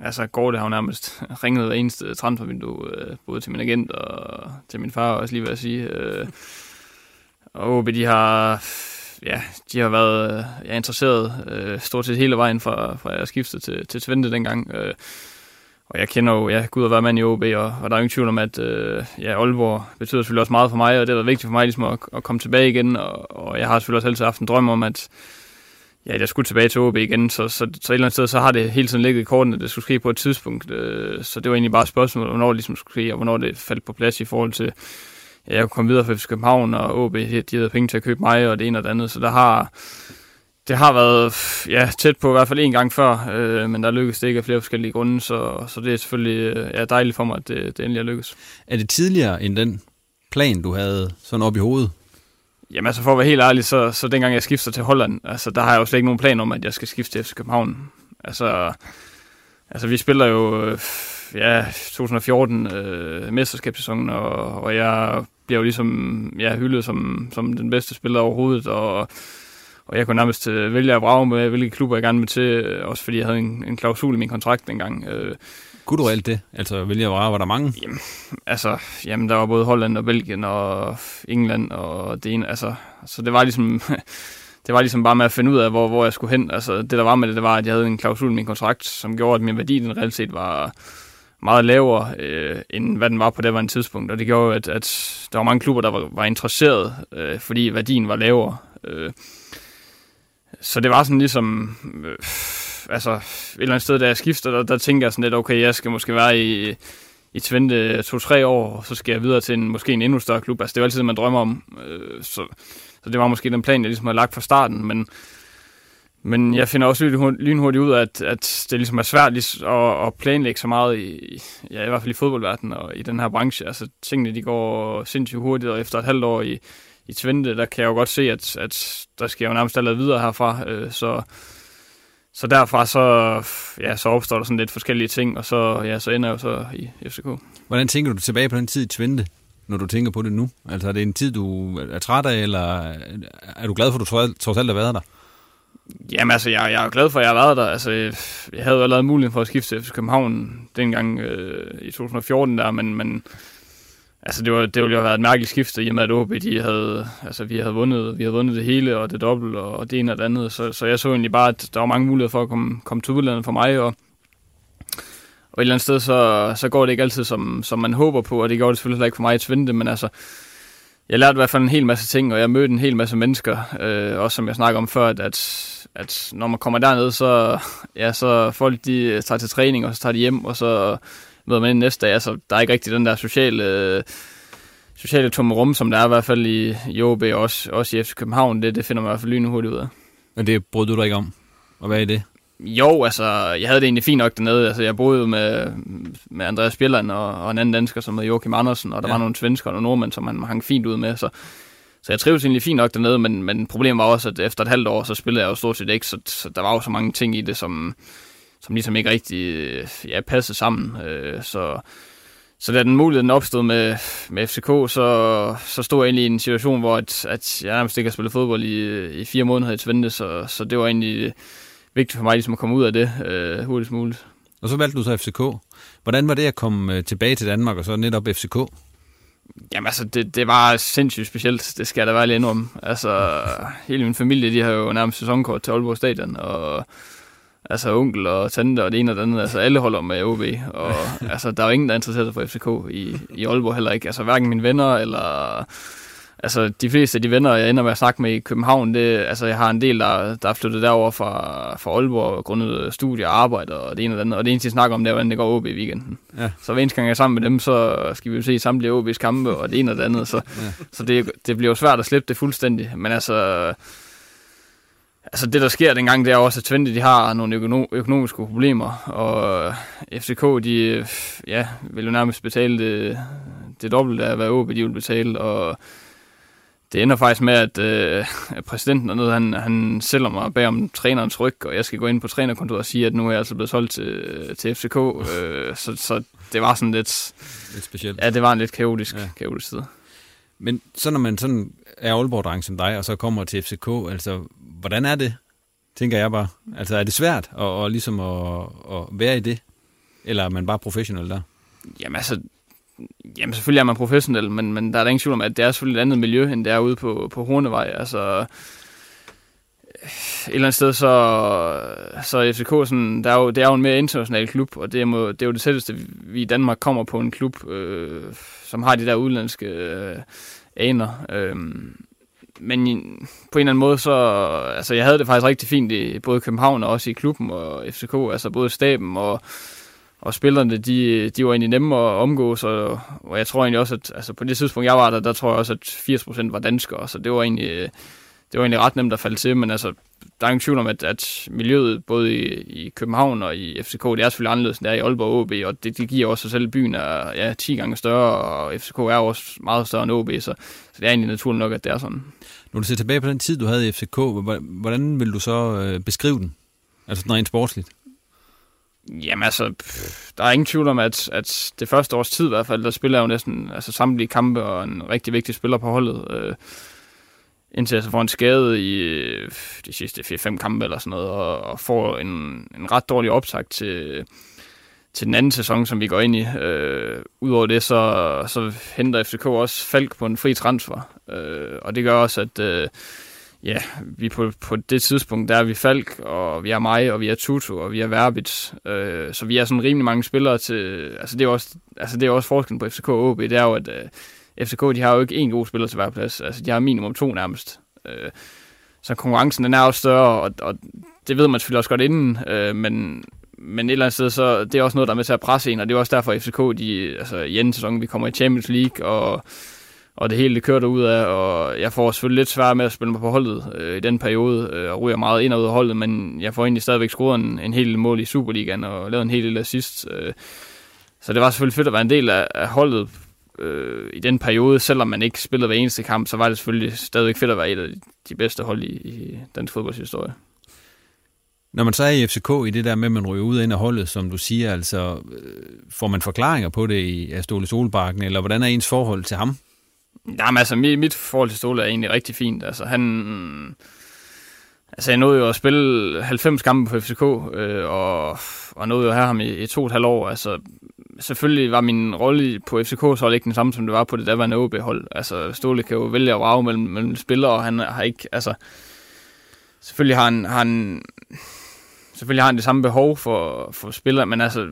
altså, går det har jo nærmest ringet hver eneste transfervindue, øh, både til min agent og til min far også lige ved at sige. Øh, og OB, de har, ja, de har været øh, ja, interesseret øh, stort set hele vejen fra, fra jeg skiftede til, til Twente dengang. Øh, og jeg kender jo, ja, Gud at være mand i OB, og, og der er ingen tvivl om, at øh, ja, Aalborg betyder selvfølgelig også meget for mig, og det har været vigtigt for mig ligesom at, at komme tilbage igen, og, og jeg har selvfølgelig også altid haft en drøm om, at ja, jeg skulle tilbage til OB igen, så, så, så et eller andet sted, så har det hele tiden ligget i kortene, at det skulle ske på et tidspunkt, øh, så det var egentlig bare et spørgsmål, hvornår det ligesom skulle ske, og hvornår det faldt på plads i forhold til, ja, jeg kunne komme videre fra FC København, og OB, de havde penge til at købe mig, og det ene og det andet, så der har, det har været ja, tæt på i hvert fald en gang før, øh, men der lykkedes det ikke af flere forskellige grunde, så, så det er selvfølgelig øh, ja, dejligt for mig, at det, det endelig er lykkes. Er det tidligere end den plan, du havde sådan op i hovedet? Jamen altså for at være helt ærlig, så, så dengang jeg skifter til Holland, altså der har jeg jo slet ikke nogen plan om, at jeg skal skifte til FC København. Altså, altså vi spiller jo øh, ja, 2014 øh, mesterskabssæsonen, og, og jeg bliver jo ligesom ja, hyldet som, som den bedste spiller overhovedet, og, og jeg kunne nærmest øh, vælge at brage med, hvilke klubber jeg gerne vil til, øh, også fordi jeg havde en, en klausul i min kontrakt dengang. Øh, kunne du reelt det? Altså vælge at vrage, var der mange? Jamen, altså, jamen, der var både Holland og Belgien og England og det ene, altså, så det var ligesom, (laughs) det var ligesom bare med at finde ud af, hvor, hvor jeg skulle hen. Altså, det der var med det, det var, at jeg havde en klausul i min kontrakt, som gjorde, at min værdi den reelt set var meget lavere, øh, end hvad den var på det var en tidspunkt. Og det gjorde, at, at der var mange klubber, der var, var interesseret, øh, fordi værdien var lavere. Øh, så det var sådan ligesom... Øh, altså, et eller andet sted, da jeg skifter, der, der tænker jeg sådan lidt, okay, jeg skal måske være i, i Twente to-tre år, og så skal jeg videre til en, måske en endnu større klub. Altså, det er jo altid det, man drømmer om. Øh, så, så det var måske den plan, jeg ligesom havde lagt fra starten, men men jeg finder også lynhurtigt ud af, at, at det ligesom er svært at, at planlægge så meget, i, ja, i hvert fald i fodboldverdenen og i den her branche. Altså tingene de går sindssygt hurtigt, og efter et halvt år i, i Twente, der kan jeg jo godt se, at, at der skal jo nærmest allerede videre herfra. Øh, så, så derfra så, ja, så opstår der sådan lidt forskellige ting, og så, ja, så ender jeg jo så i FCK. Hvordan tænker du tilbage på den tid i Twente, når du tænker på det nu? Altså er det en tid, du er træt af, eller er du glad for, at du trods alt har været der? Jamen altså, jeg, jeg er glad for, at jeg har været der. Altså, jeg havde jo allerede muligheden for at skifte til FC København dengang øh, i 2014 der, men, men altså, det, var, det ville jo have været et mærkeligt skifte, i og med at OB, de havde, altså, vi havde vundet, vi havde vundet det hele, og det dobbelt, og, og det ene og det andet. Så, så jeg så egentlig bare, at der var mange muligheder for at komme, komme til udlandet for mig, og, og et eller andet sted, så, så går det ikke altid, som, som man håber på, og det går det selvfølgelig ikke for mig i tvinde men altså, jeg lærte i hvert fald en hel masse ting, og jeg mødte en hel masse mennesker, øh, også som jeg snakker om før, at, at når man kommer derned, så, ja, så folk de tager til træning, og så tager de hjem, og så ved man ind næste dag. Altså, der er ikke rigtig den der sociale, øh, sociale tomme rum, som der er i hvert fald i, i OB, og også, også i FC København. Det, det finder man i hvert fald lynhurtigt ud af. Men det brød du dig ikke om? Og hvad er det? Jo, altså, jeg havde det egentlig fint nok dernede. Altså, jeg boede med, med Andreas Bjelland og, og en anden dansker, som hed Joachim Andersen, og der ja. var nogle svensker og nogle nordmænd, som han hang fint ud med. Så, så jeg trives egentlig fint nok dernede, men, men problemet var også, at efter et halvt år, så spillede jeg jo stort set ikke, så, så der var jo så mange ting i det, som, som ligesom ikke rigtig ja, passede sammen. Øh, så, så da den muligheden opstod med, med FCK, så, så stod jeg egentlig i en situation, hvor at, at jeg nærmest ikke har spillet fodbold i, i fire måneder i Twente, så, så det var egentlig vigtigt for mig ligesom at komme ud af det øh, hurtigst muligt. Og så valgte du så FCK. Hvordan var det at komme øh, tilbage til Danmark og så netop FCK? Jamen altså, det, det var sindssygt specielt, det skal jeg da være lige om. Altså, hele min familie, de har jo nærmest sæsonkort til Aalborg Stadion, og altså onkel og tante og det ene og det andet, altså alle holder med OB, og (laughs) altså, der er jo ingen, der er interesseret for FCK i, i Aalborg heller ikke, altså hverken mine venner eller altså de fleste af de venner, jeg ender med at snakke med i København, det, altså jeg har en del, der, der er flyttet derover fra, fra Aalborg, grundet studie og arbejde og det ene og det andet, og det eneste, de snakker om, det er, hvordan det går OB i weekenden. Ja. Så hver eneste gang jeg er sammen med dem, så skal vi jo se samtlige OB's kampe og det ene og det andet, så, ja. så det, det bliver jo svært at slippe det fuldstændig, men altså... Altså det, der sker dengang, det er også, at Twente de har nogle økonom- økonomiske problemer, og FCK, de ja, vil jo nærmest betale det, det dobbelte af, hvad OB de vil betale, og det ender faktisk med, at øh, præsidenten dernede, han, han sælger mig bag om trænerens ryg, og jeg skal gå ind på trænerkontoret og sige, at nu er jeg altså blevet solgt til, til FCK. Øh, så, så det var sådan lidt... Lidt specielt. Ja, det var en lidt kaotisk, ja. kaotisk tid. Men så når man sådan er Aalborg-dreng som dig, og så kommer til FCK, altså, hvordan er det, tænker jeg bare? Altså, er det svært at, og ligesom at, at være i det? Eller er man bare professionel der? Jamen altså, Jamen selvfølgelig er man professionel, men, men der er der ingen tvivl om, at det er selvfølgelig et andet miljø, end det er ude på, på Hornevej. Altså, et eller andet sted, så, så FCK, sådan, der er jo, det er jo en mere international klub, og det er, må, det er jo det tætteste, vi i Danmark kommer på en klub, øh, som har de der udenlandske øh, aner. Øh, men på en eller anden måde, så, altså jeg havde det faktisk rigtig fint i både København og også i klubben og FCK, altså både staben og og spillerne, de, de var egentlig nemme at omgås, og, og jeg tror egentlig også, at altså på det tidspunkt, jeg var der, der tror jeg også, at 80% var danskere, så det var egentlig, det var egentlig ret nemt at falde til, men altså, der er ingen tvivl om, at, at miljøet både i, i København og i FCK, det er selvfølgelig anderledes, end det er i Aalborg OB, og det, det giver også sig selv, byen er ja, 10 gange større, og FCK er også meget større end OB, så, så det er egentlig naturligt nok, at det er sådan. Når du ser tilbage på den tid, du havde i FCK, hvordan vil du så øh, beskrive den? Altså rent sportsligt? Jamen altså, pff, der er ingen tvivl om, at, at det første års tid i hvert fald, der spiller jeg jo næsten altså, samtlige kampe og en rigtig vigtig spiller på holdet. Øh, indtil jeg så får en skade i øh, de sidste 4-5 kampe eller sådan noget, og, og får en, en ret dårlig optag til, til den anden sæson, som vi går ind i. Øh, Udover det, så, så henter FCK også Falk på en fri transfer, øh, og det gør også, at øh, ja, vi på, på det tidspunkt, der er vi Falk, og vi er mig, og vi er Tutu, og vi er Verbit. Øh, så vi er sådan rimelig mange spillere til... Altså det er også, altså det er også forskellen på FCK og OB. Det er jo, at øh, FCK, de har jo ikke én god spiller til hver plads. Altså de har minimum to nærmest. Øh, så konkurrencen, den er også større, og, og det ved man selvfølgelig også godt inden, øh, men, men et eller andet sted, så det er også noget, der er med til at presse en, og det er også derfor, at FCK, de, altså i anden sæson, vi kommer i Champions League, og og det hele det kørte ud af, og jeg får selvfølgelig lidt svært med at spille mig på holdet øh, i den periode, øh, og ryger meget ind og ud af holdet, men jeg får egentlig stadigvæk scoret en, en hel del mål i Superligaen, og lavet en hel del assist. Øh, så det var selvfølgelig fedt at være en del af, af holdet øh, i den periode, selvom man ikke spillede hver eneste kamp, så var det selvfølgelig stadigvæk fedt at være et af de bedste hold i, i dansk fodboldshistorie. Når man så er i FCK i det der med, at man ryger ud ind af holdet, som du siger, altså øh, får man forklaringer på det i Ståle Solbakken, eller hvordan er ens forhold til ham? Jamen altså, mit, mit forhold til Ståle er egentlig rigtig fint. Altså, han... Altså, jeg nåede jo at spille 90 kampe på FCK, øh, og, og nåede jo at have ham i, i to og et halvt år. Altså, selvfølgelig var min rolle på FCK så ikke den samme, som det var på det daværende OB-hold. Altså, Ståle kan jo vælge at vrage mellem, mellem spillere, og han har ikke... Altså, selvfølgelig har han, har han selvfølgelig har han det samme behov for, for spillere, men altså,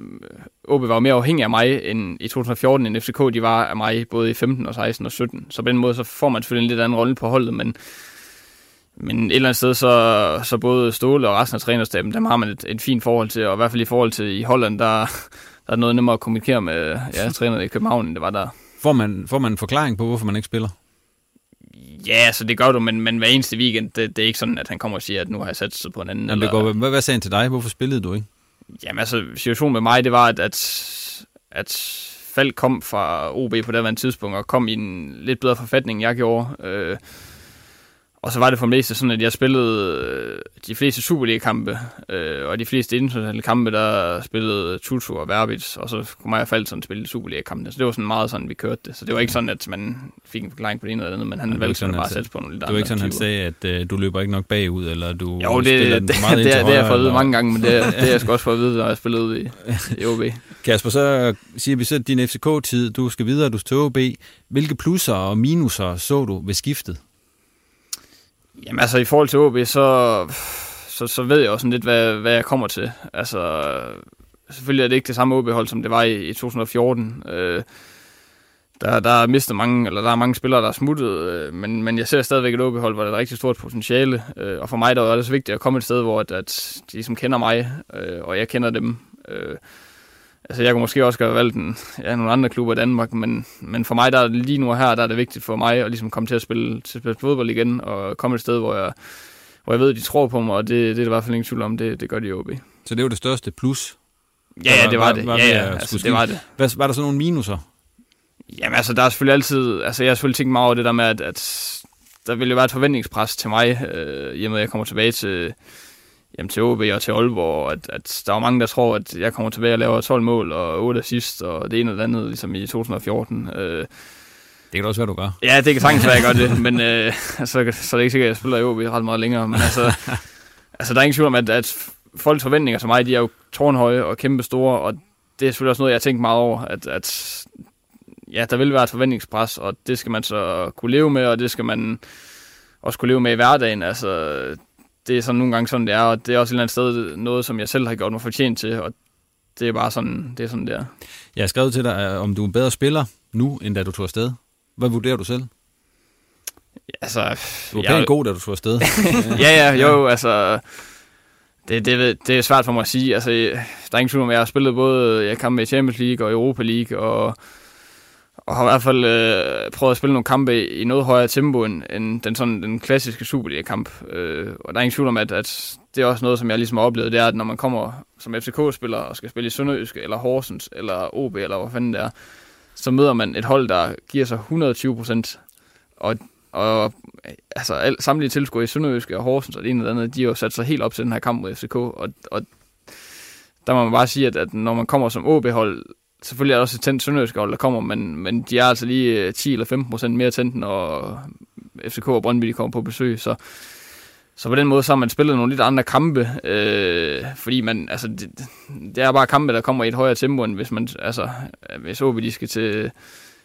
OB var jo mere afhængig af mig end i 2014, end FCK de var af mig, både i 15 og 16 og 17. Så på den måde, så får man selvfølgelig en lidt anden rolle på holdet, men, men et eller andet sted, så, så både Ståle og resten af trænerstaben, dem har man et, et fint forhold til, og i hvert fald i forhold til i Holland, der, der er noget nemmere at kommunikere med ja, trænerne i København, end det var der. Får man, får man en forklaring på, hvorfor man ikke spiller? Ja, så det gør du, men, men hver eneste weekend, det, det er ikke sådan, at han kommer og siger, at nu har jeg sat sig på en anden. Jamen, det går, hvad, hvad sagde han til dig? Hvorfor spillede du ikke? Jamen altså, situationen med mig, det var, at, at, at Falk kom fra OB på det tidspunkt, og kom i en lidt bedre forfatning, end jeg gjorde. Øh, og så var det for meste sådan, at jeg spillede øh, de fleste Superliga-kampe, øh, og de fleste internationale kampe, der spillede Tutu og Verbitz, og så kunne mig og sådan spille Superliga-kampe. Så det var sådan meget sådan, vi kørte det. Så det var ikke sådan, at man fik en forklaring på det ene eller andet, men han valgte sådan, bare at sætte på nogle lidt Det var ikke sådan, han sagde, at øh, du løber ikke nok bagud, eller du jo, det, spiller det, meget det, det, det har jeg fået at vide mange gange, men det, det har jeg sgu også fået at vide, når jeg spillede i, i OB. (laughs) Kasper, så siger vi så din FCK-tid, du skal videre, du skal til OB. Hvilke plusser og minuser så du ved skiftet? Jamen altså, i forhold til OB, så, så, så ved jeg også lidt, hvad, hvad jeg kommer til. Altså, selvfølgelig er det ikke det samme OB-hold, som det var i, i 2014. Øh, der, der er mistet mange, eller der er mange spillere, der er smuttet, øh, men, men jeg ser stadigvæk et OB-hold, hvor der er et rigtig stort potentiale. Øh, og for mig der er det så vigtigt at komme et sted, hvor at, at de ligesom kender mig, øh, og jeg kender dem. Øh, altså jeg kunne måske også have valgt en, ja, nogle andre klubber i Danmark, men, men for mig der er det lige nu her, der er det vigtigt for mig at ligesom komme til at spille, til at spille fodbold igen, og komme et sted, hvor jeg, hvor jeg ved, at de tror på mig, og det, det er der i hvert fald ingen tvivl om, det, det gør de i OB. Så det var det største plus? Ja, ja, det var, var det. Var, ja, ja, altså, det var det. Hvad, var der så nogle minuser? Jamen altså, der er selvfølgelig altid, altså jeg har selvfølgelig tænkt meget over det der med, at, at der vil jo være et forventningspres til mig, øh, i og med at jeg kommer tilbage til, jamen, til OB og til Aalborg, at, at der er mange, der tror, at jeg kommer tilbage og laver 12 mål og 8 assist, og det ene eller andet, ligesom i 2014. Øh, det kan også være, du gør. Ja, det kan sagtens være, jeg gør det, men øh, (laughs) altså, så er det ikke sikkert, at jeg spiller i OB ret meget længere, men altså, (laughs) altså der er ingen tvivl om, at, at folks forventninger til mig, de er jo tårnhøje og kæmpe store, og det er selvfølgelig også noget, jeg har tænkt meget over, at, at ja, der vil være et forventningspres, og det skal man så kunne leve med, og det skal man også kunne leve med i hverdagen. Altså, det er sådan nogle gange sådan, det er, og det er også et eller andet sted noget, som jeg selv har gjort mig fortjent til, og det er bare sådan, det er sådan, det er. Jeg har skrevet til dig, om du er en bedre spiller nu, end da du tog afsted. Hvad vurderer du selv? Altså, du var pænt jeg... god, da du tog afsted. (laughs) ja, ja, jo, altså... Det, det, det er svært for mig at sige. Altså, der er ingen tvivl om, jeg har spillet både jeg kampe i Champions League og Europa League, og og har i hvert fald øh, prøvet at spille nogle kampe i, noget højere tempo end, end den, sådan, den klassiske Superliga-kamp. Øh, og der er ingen tvivl om, at, at det er også noget, som jeg ligesom har oplevet, det er, at når man kommer som FCK-spiller og skal spille i Sønderjysk, eller Horsens, eller OB, eller hvad fanden det er, så møder man et hold, der giver sig 120 procent. Og, og altså, al, samtlige tilskuere i Sønderjysk og Horsens og det ene eller andet, de har jo sat sig helt op til den her kamp mod FCK. Og, og der må man bare sige, at, at når man kommer som OB-hold, selvfølgelig er der også et tændt sønderjysk hold, der kommer, men, men de er altså lige øh, 10 eller 15 procent mere tændt, når FCK og Brøndby de kommer på besøg, så så på den måde så har man spillet nogle lidt andre kampe, øh, fordi man, altså, det, det, er bare kampe, der kommer i et højere tempo, end hvis man, altså, hvis OB de skal til,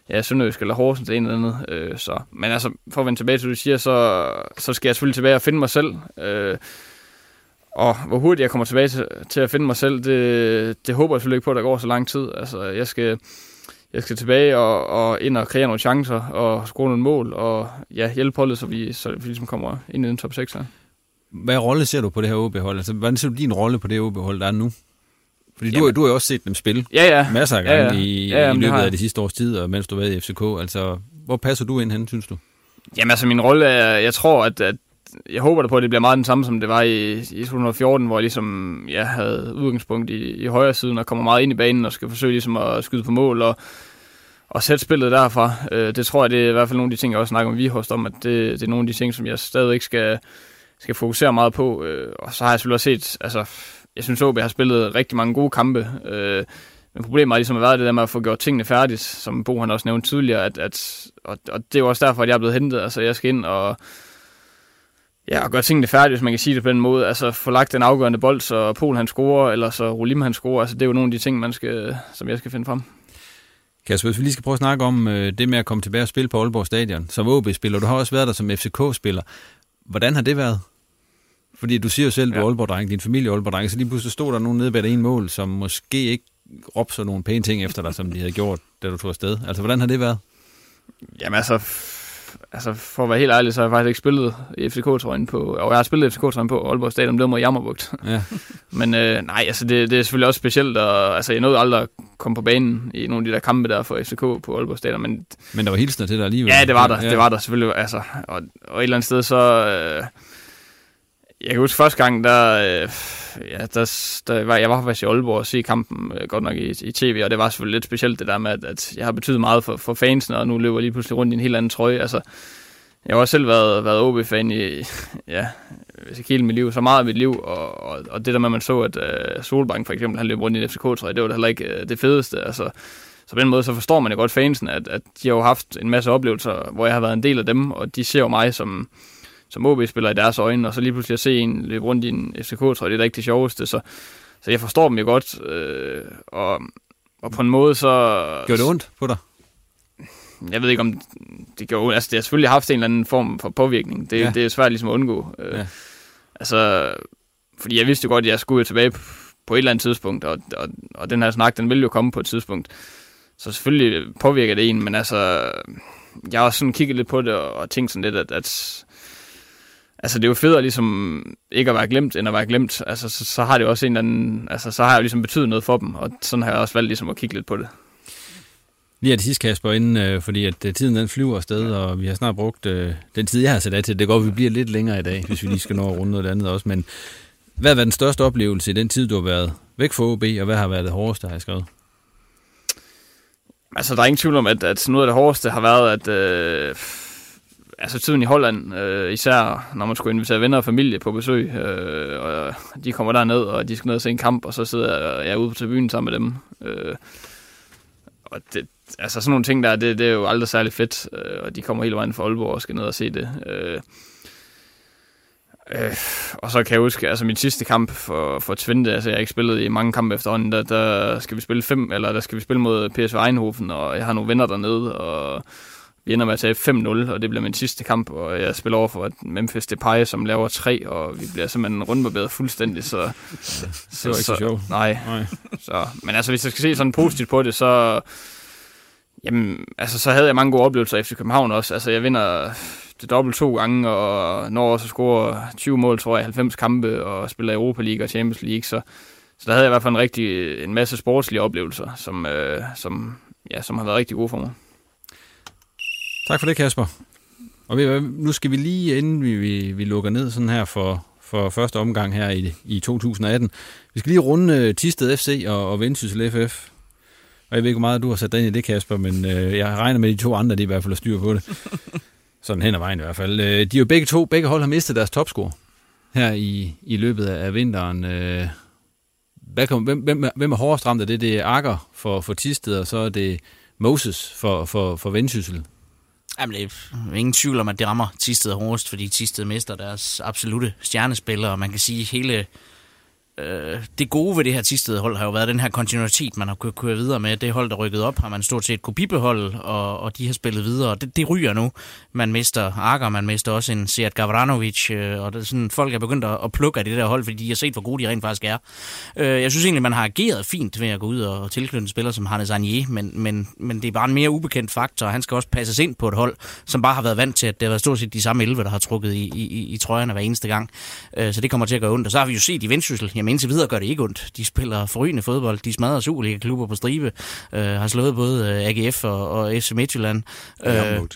ja, Sønderjysk eller Horsens eller en eller andet. Øh, så. Men altså, for at vende tilbage til det, du siger, så, så skal jeg selvfølgelig tilbage og finde mig selv. Øh, og hvor hurtigt jeg kommer tilbage til, til at finde mig selv, det, det håber jeg selvfølgelig ikke på, at der går så lang tid. Altså, jeg skal, jeg skal tilbage og, og ind og kreere nogle chancer og score nogle mål og ja, hjælpe holdet, så vi, så vi ligesom kommer ind i den top 6 her. Hvad rolle ser du på det her OB-hold? Altså, hvordan ser du din rolle på det OB-hold, der er nu? Fordi du, du har jo også set dem spille ja, ja. masser af gange ja, ja. i, ja, ja, i løbet af de sidste års tid, og mens du var i FCK. Altså, hvor passer du ind hen, synes du? Jamen altså, min rolle er, jeg tror, at, at jeg håber da på, at det bliver meget den samme, som det var i, i 2014, hvor jeg ligesom jeg havde udgangspunkt i, i højre siden og kommer meget ind i banen og skal forsøge ligesom at skyde på mål og, og sætte spillet derfra. Øh, det tror jeg, det er i hvert fald nogle af de ting, jeg også snakker med Vihost om, at det, det er nogle af de ting, som jeg stadigvæk skal, skal fokusere meget på. Øh, og så har jeg selvfølgelig også set, altså, jeg synes, OB har spillet rigtig mange gode kampe. Øh, men problemet har ligesom været det der med at få gjort tingene færdigt, som Bo han også nævnte tidligere, at, at, og, og det er jo også derfor, at jeg er blevet hentet. Altså, jeg skal ind og, ja, og gøre tingene færdige, hvis man kan sige det på den måde. Altså, få lagt den afgørende bold, så Polen han scorer, eller så Rolim han scorer. Altså, det er jo nogle af de ting, man skal, som jeg skal finde frem. Kasper, hvis vi lige skal prøve at snakke om øh, det med at komme tilbage og spille på Aalborg Stadion som OB-spiller, du har også været der som FCK-spiller. Hvordan har det været? Fordi du siger jo selv, du er Aalborg-dreng, din familie er Aalborg-dreng, så lige pludselig stod der nogen nede bag en mål, som måske ikke råbte så nogle pæne ting efter dig, som de havde gjort, da du tog afsted. Altså, hvordan har det været? Jamen altså, altså for at være helt ærlig, så har jeg faktisk ikke spillet i FCK-trøjen på, og jeg har spillet FCK-trøjen på Aalborg Stadion, det mod Jammerbugt. Ja. (laughs) Men øh, nej, altså det, det, er selvfølgelig også specielt, og altså jeg nåede aldrig at komme på banen i nogle af de der kampe der for FCK på Aalborg Stadion, men... Men der var hilsner til dig alligevel. Ja, det var der, ja. det var der selvfølgelig, altså, og, og et eller andet sted så... Øh, jeg kan huske første gang, der, øh, ja, der, der var, jeg var faktisk i Aalborg og se kampen øh, godt nok i, i tv, og det var selvfølgelig lidt specielt det der med, at, at jeg har betydet meget for, for fansene, og nu løber jeg lige pludselig rundt i en helt anden trøje. Altså, jeg har også selv været, været OB-fan i, ja, hvis ikke hele mit liv, så meget af mit liv, og, og, og det der med, at man så, at øh, Solbank for eksempel, han løb rundt i en FCK-trøje, det var da heller ikke øh, det fedeste. Altså, så på den måde, så forstår man jo godt fansen, at, at de har jo haft en masse oplevelser, hvor jeg har været en del af dem, og de ser jo mig som, som OB-spiller i deres øjne, og så lige pludselig at se en løbe rundt i en FCK-trøje, det er da ikke det sjoveste, så, så jeg forstår dem jo godt, øh, og, og på en måde så... Gør det ondt på dig? Jeg ved ikke, om det gjorde ondt. Altså, det har selvfølgelig haft en eller anden form for påvirkning. Det, ja. det er svært ligesom at undgå. Øh, ja. Altså, fordi jeg vidste jo godt, at jeg skulle tilbage på et eller andet tidspunkt, og, og, og den her snak, den ville jo komme på et tidspunkt. Så selvfølgelig påvirker det en, men altså, jeg har også sådan kigget lidt på det, og, og tænkt sådan lidt, at, at altså det er jo federe ligesom ikke at være glemt, end at være glemt. Altså så, så har det jo også en eller anden, altså så har jeg jo ligesom betydet noget for dem, og sådan har jeg også valgt ligesom at kigge lidt på det. Lige det sidste, Kasper, inden, øh, fordi at øh, tiden den flyver afsted, og vi har snart brugt øh, den tid, jeg har sat af til. Det går, at vi bliver lidt længere i dag, hvis vi lige skal nå at runde noget andet også. Men hvad har været den største oplevelse i den tid, du har været væk fra OB, og hvad har været det hårdeste, har jeg skrevet? Altså, der er ingen tvivl om, at, at noget af det hårdeste har været, at øh, altså tiden i Holland, øh, især når man skulle invitere venner og familie på besøg, øh, og de kommer derned, og de skal ned og se en kamp, og så sidder jeg ude på tribunen sammen med dem. Øh, og det, altså sådan nogle ting der, det, det er jo aldrig særlig fedt, øh, og de kommer hele vejen fra Aalborg og skal ned og se det. Øh, øh, og så kan jeg huske, altså min sidste kamp for, for Twente, altså jeg har ikke spillet i mange kampe efterhånden, der, der skal vi spille fem, eller der skal vi spille mod PSV Eindhoven, og jeg har nogle venner dernede, og vi ender med at tage 5-0, og det bliver min sidste kamp, og jeg spiller over for Memphis Depay, som laver tre, og vi bliver simpelthen rundbarberet fuldstændig, så... Ja, (laughs) det var ikke så, så sjovt. Nej. nej. Så, men altså, hvis jeg skal se sådan positivt på det, så... Jamen, altså, så havde jeg mange gode oplevelser efter København også. Altså, jeg vinder det dobbelt to gange, og når også scorer 20 mål, tror jeg, 90 kampe, og spiller Europa League og Champions League, så, så der havde jeg i hvert fald en, rigtig, en masse sportslige oplevelser, som, øh, som, ja, som har været rigtig gode for mig. Tak for det, Kasper. Og nu skal vi lige, inden vi, vi, vi lukker ned sådan her for, for første omgang her i, i 2018, vi skal lige runde uh, Tisted FC og, og Vendsyssel FF. Og jeg ved ikke, hvor meget du har sat dig ind i det, Kasper, men uh, jeg regner med, de to andre, de i hvert fald har styr på det. (laughs) Sådan hen ad vejen i hvert fald. Uh, de er jo begge to, begge hold har mistet deres topscore her i, i løbet af vinteren. Uh, hvad kom, hvem, hvem, hvem er hårdest ramt af det? Det er Akker for, for Tisted, og så er det Moses for, for, for Vendsyssel. Jamen, det er ingen tvivl om, at det rammer Tisted hårdest, fordi Tisted mister deres absolute stjernespillere, og man kan sige, hele øh, det gode ved det her sidste hold har jo været den her kontinuitet, man har kunnet køre videre med. Det hold, der rykket op, har man stort set kunne bibeholde, og, og de har spillet videre. Det, det ryger nu. Man mister Akker, man mister også en Seat Gavranovic, øh, og det sådan, folk er begyndt at, at plukke af det der hold, fordi de har set, hvor gode de rent faktisk er. Øh, jeg synes egentlig, man har ageret fint ved at gå ud og tilknytte spillere som Hannes Arnier, men, men, men det er bare en mere ubekendt faktor, han skal også passes ind på et hold, som bare har været vant til, at det har været stort set de samme 11, der har trukket i, i, i, i trøjerne hver eneste gang. Øh, så det kommer til at gøre ondt. Og så har vi jo set i Vendsyssel, Jamen indtil videre gør det ikke ondt. De spiller forrygende fodbold. De smadrer Superliga-klubber på stribe. Øh, har slået både øh, AGF og, og FC Midtjylland. Ja, Øh,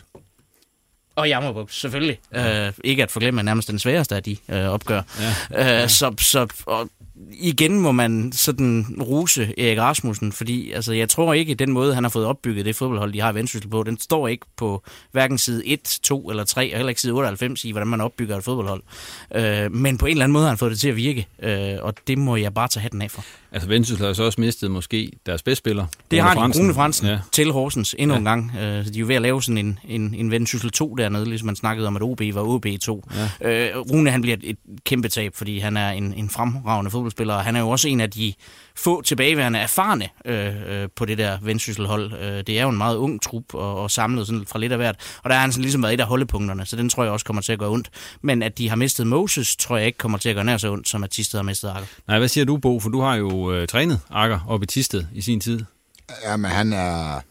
og Jammerbugt, selvfølgelig. Øh, ikke at forglemme, at nærmest den sværeste af de øh, opgør. Ja. Øh, så, så og igen må man sådan ruse Erik Rasmussen, fordi altså, jeg tror ikke, at den måde, han har fået opbygget det fodboldhold, de har i Vendsyssel på, den står ikke på hverken side 1, 2 eller 3, og heller ikke side 98 i, hvordan man opbygger et fodboldhold. Øh, men på en eller anden måde har han fået det til at virke, øh, og det må jeg bare tage hatten af for. Altså Vendsyssel har så også mistet måske deres bedste spiller. Det har de. Rune Fransen, ja. Til Horsens endnu Ja. en gang. Så de er jo ved at lave sådan en, en, en Vendsyssel 2 dernede, ligesom man snakkede om, at OB var OB2. Ja. Øh, Rune han bliver et, et kæmpe tab, fordi han er en, en fremragende fodboldspiller, og han er jo også en af de få tilbageværende erfarne øh, øh, på det der Vendsyssel-hold. Øh, det er jo en meget ung trup og, og samlet sådan fra lidt af hvert, og der har han sådan ligesom været et af holdepunkterne, så den tror jeg også kommer til at gøre ondt. Men at de har mistet Moses, tror jeg ikke kommer til at gøre nær så ondt, som at Tisted har mistet Akker. Nej, hvad siger du, Bo? For du har jo øh, trænet Akker op i Tisted i sin tid. Jamen, han er,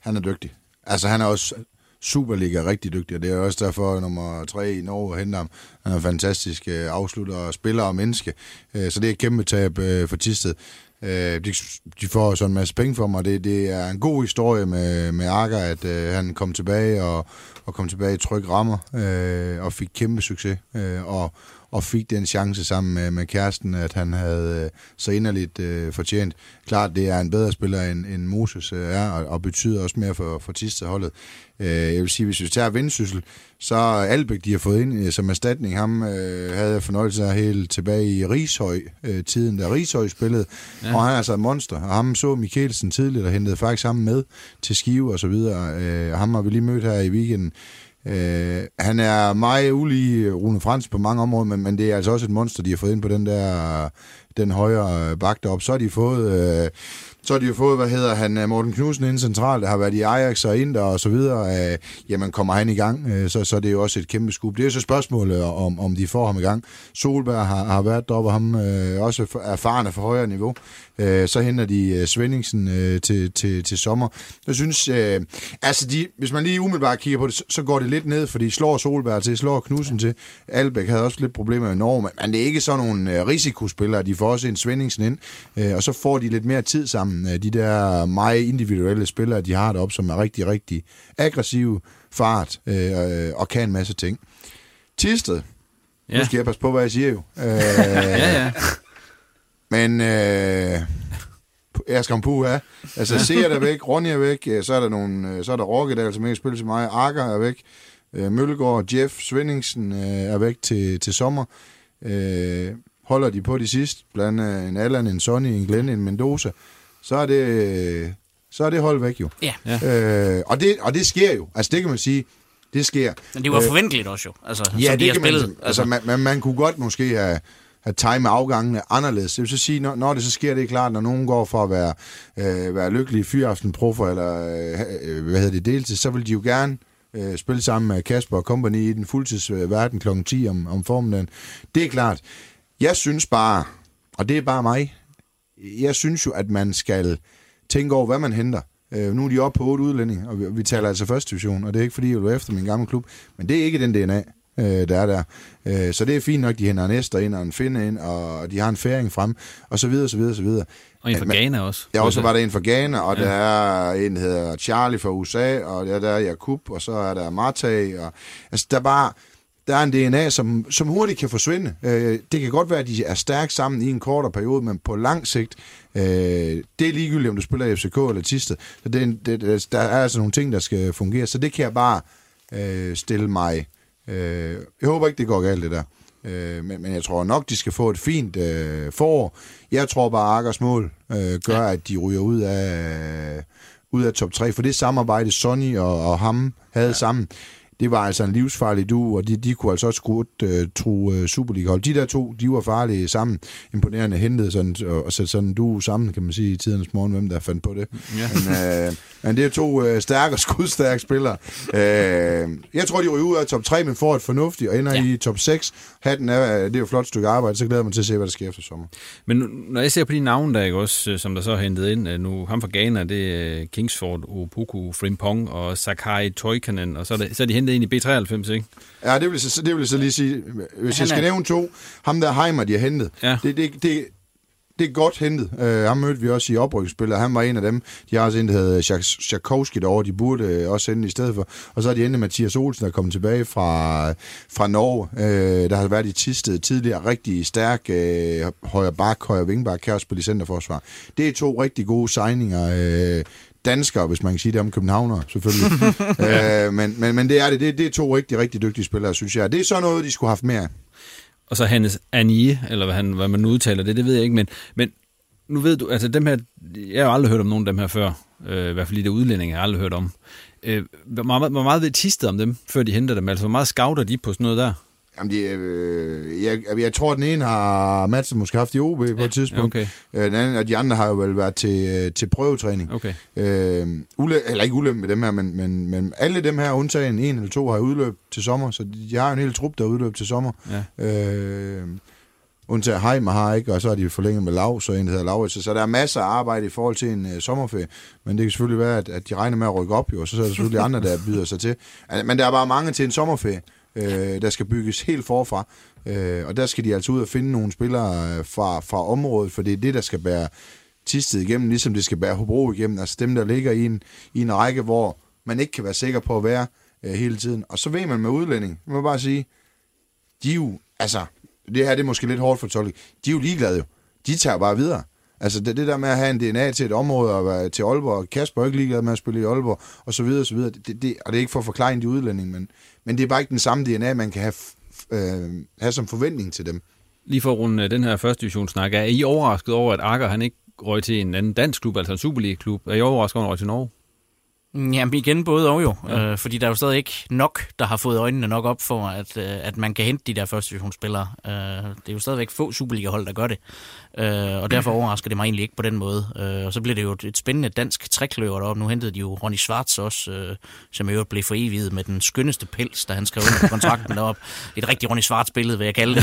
han er dygtig. Altså, han er også Superliga rigtig dygtig, og det er også derfor nummer tre i Norge henter ham. Han er en fantastisk øh, afslutter, spiller og menneske, øh, så det er et kæmpe tab øh, for Tisted. Øh, de, de får så en masse penge for mig. Det, det er en god historie med, med Akker, at øh, han kom tilbage og, og kom tilbage i tryg rammer øh, og fik kæmpe succes. Øh, og, og fik den chance sammen med, med kæresten, at han havde øh, så inderligt øh, fortjent. Klart, det er en bedre spiller, end, end Moses øh, er, og, og betyder også mere for, for Tiste-holdet. Øh, jeg vil sige, hvis vi tager Vendsyssel, så Albæk, de har fået ind øh, som erstatning, ham øh, havde jeg fornøjelse af helt tilbage i Rishøj, øh, tiden da Rishøj spillede, ja. og han er altså et monster, og ham så Mikkelsen tidligt, og hentede faktisk ham med til Skive og så videre, øh, ham har vi lige mødt her i weekenden, Øh, han er meget ulig Rune Frans på mange områder, men, men det er altså også et monster, de har fået ind på den der den højre øh, bak op. Så har de fået, øh, så har de jo fået, hvad hedder han, øh, Morten Knudsen inden centralt, der har været i Ajax og Inter og så videre. Øh, jamen, kommer han i gang, øh, så, så er det jo også et kæmpe skub. Det er jo så spørgsmålet, om, om de får ham i gang. Solberg har, har været deroppe, og ham øh, også erfarne for højere niveau. Øh, så henter de øh, Svendingsen øh, til, til, til sommer. Jeg synes, øh, altså de, hvis man lige umiddelbart kigger på det, så, så går det lidt ned, fordi slår Solberg til, slår Knudsen til. Albæk havde også lidt problemer med Norge, men, men det er ikke sådan nogle øh, risikospillere. De får også en Svendingsen ind, øh, og så får de lidt mere tid sammen. Øh, de der meget individuelle spillere, de har deroppe, som er rigtig, rigtig aggressive, fart øh, og kan en masse ting. Tisted. Ja. Nu skal jeg passe på, hvad jeg siger jo. (laughs) Øh, Ja, ja. men øh, jeg skal på her. Altså, Seer er væk, Ronny er væk, øh, så er der, nogle, øh, så er der Rokkedal, som ikke spiller til mig, Akker er væk, Møllegaard, Jeff Svendingsen er væk til, til sommer. Øh, holder de på de sidste, blandt andet en Allan, en Sonny, en Glenn, en Mendoza, så er det, så er det hold væk jo. Ja. Øh, og, det, og det sker jo. Altså, det kan man sige, det sker. Men det var Øh, forventeligt også jo, altså, Ja, som de det har kan spillet. man, altså, man, man, man kunne godt måske have, have time afgangene anderledes. Det vil så sige, når, når det så sker, det er klart, når nogen går for at være, øh, være lykkelige fyraftenproffer eller øh, hvad hedder det, deltid, så vil de jo gerne øh, spille sammen med Kasper og Company i den fuldtidsverden kl. 10 om, om formiddagen. Det er klart. Jeg synes bare, og det er bare mig, jeg synes jo, at man skal tænke over, hvad man henter. Øh, nu er de oppe på otte udlændinge, og vi, vi taler altså første division, og det er ikke fordi, jeg vil efter min gamle klub, men det er ikke den DNA, øh, der er der. Øh, så det er fint nok, de henter en Esther ind og en Finde ind, og de har en færing frem, og så videre, så videre, så videre. Og en fra Ghana også. Ja, og så var der en fra Ghana, og Ja. der er en, der hedder Charlie fra USA, og der, der er Jakub, og så er der Marta, og altså der er bare, der er en DNA, som, som hurtigt kan forsvinde. Øh, det kan godt være, at de er stærkt sammen i en kortere periode, men på lang sigt, øh, det er ligegyldigt, om du spiller i FCK eller Tisted. Så det, det, der er altså nogle ting, der skal fungere, så det kan jeg bare øh, stille mig. Øh, jeg håber ikke, det går galt, det der. Øh, men, men jeg tror nok, de skal få et fint øh, forår. Jeg tror bare, Akkers mål øh, gør, ja. at de ryger ud af, ud af top 3. For det samarbejde, Sonny og, og ham havde ja. sammen, det var altså en livsfarlig du, og de, de kunne altså også godt uh, tro uh, Superliga-hold. De der to, de var farlige sammen. Imponerende hentede sådan, og, og sætte sådan en duo sammen, kan man sige, i tidernes morgen, hvem der fandt på det. Ja. Men, uh, men det er to uh, stærke og skudstærke spillere. Uh, jeg tror, de ryger ud af top 3, men får et fornuftigt, og ender ja. i top 6. Hatten er, det er jo et flot stykke arbejde, så glæder mig til at se, hvad der sker efter sommer. Men når jeg ser på de navne, der ikke også, øh, som der så er hentet ind, øh, nu ham fra Ghana, det er Kingsford, Opoku, Frimpong og Sakai Toikanen, og så er, det, så er de hentet ind i B93, ikke? Ja, det vil, så, det vil jeg så lige sige. Hvis Han jeg skal er- nævne to, ham der Heimer, de har hentet, Ja. det, det, det, det er godt hentet. Uh, ham mødte vi også i oprykningsspillet, han var en af dem. De har også en, der hedder Sjakowski derovre, de burde uh, også hente i stedet for. Og så har de hentet Mathias Olsen, der er kommet tilbage fra, fra Norge. Uh, der har været i Tisted tidligere, rigtig stærk uh, højre bak, højre vingbak, kan også spille i centerforsvar. Det er to rigtig gode signinger. Uh, danskere, hvis man kan sige det om københavner, selvfølgelig. uh, (laughs) men, men, men det er det. det. Det er to rigtig, rigtig dygtige spillere, synes jeg. Det er så noget, de skulle have haft mere af. Og så Hannes Anie, eller hvad, han, hvad man udtaler det, det ved jeg ikke, men, men nu ved du, altså dem her, jeg har aldrig hørt om nogen af dem her før, øh, i hvert fald i det udlændinge, jeg har aldrig hørt om. Øh, hvor, meget, hvor meget ved Tisted om dem, før de henter dem? Altså, hvor meget scouter de på sådan noget der? Jamen, de, øh, jeg, jeg tror, at den ene har Madsen måske haft i OB på ja, et tidspunkt. Okay. Øh, den anden, og de andre har jo vel været til, øh, til prøvetræning. Okay. Øh, ule, eller ikke ulempe med dem her, men, men, men alle dem her, undtagen en eller to, har udløb til sommer, så de har en hel trup, der er udløb til sommer. Ja. Øh, undtagen Heimer har ikke, og så har de forlænget med Lav, så en, der hedder Laurits. Så der er masser af arbejde i forhold til en uh, sommerferie, men det kan selvfølgelig være, at, at de regner med at rykke op, jo, og så er der selvfølgelig (laughs) andre, der byder sig til. Men der er bare mange til en sommerferie øh, der skal bygges helt forfra. Øh, og der skal de altså ud og finde nogle spillere øh, fra, fra området, for det er det, der skal bære Tisted igennem, ligesom det skal bære Hobro igennem. Altså dem, der ligger i en, i en række, hvor man ikke kan være sikker på at være øh, hele tiden. Og så ved man med udlænding, man må bare sige, de er jo, altså, det her det er måske lidt hårdt for Tolke, de er jo ligeglade jo. De tager bare videre. Altså det, det der med at have en DNA til et område og være til Aalborg, Kasper er ikke ligeglad med at spille i Aalborg, og så videre og så videre. Det, det, og det er ikke for at forklare de udlænding, men, men det er bare ikke den samme DNA, man kan have, øh, have som forventning til dem. Lige for at runde øh, den her første divisionssnak, er I overrasket over, at Akker han ikke røg til en anden dansk klub, altså en Superliga-klub? Er I overrasket over, at han røg til Norge? Jamen igen både og jo, ja. øh, fordi der er jo stadig ikke nok, der har fået øjnene nok op for, at, øh, at man kan hente de der første divisionsspillere. Øh, det er jo stadigvæk få Superliga-hold, der gør det, øh, og derfor overrasker det mig egentlig ikke på den måde. Øh, og så bliver det jo et, et spændende dansk trækløver deroppe. Nu hentede de jo Ronny Schwartz også, øh, som i øvrigt blev for evigt med den skønneste pels, da han skrev under på kontrakten deroppe. Et rigtig Ronny Schwartz-billede, vil jeg kalde det.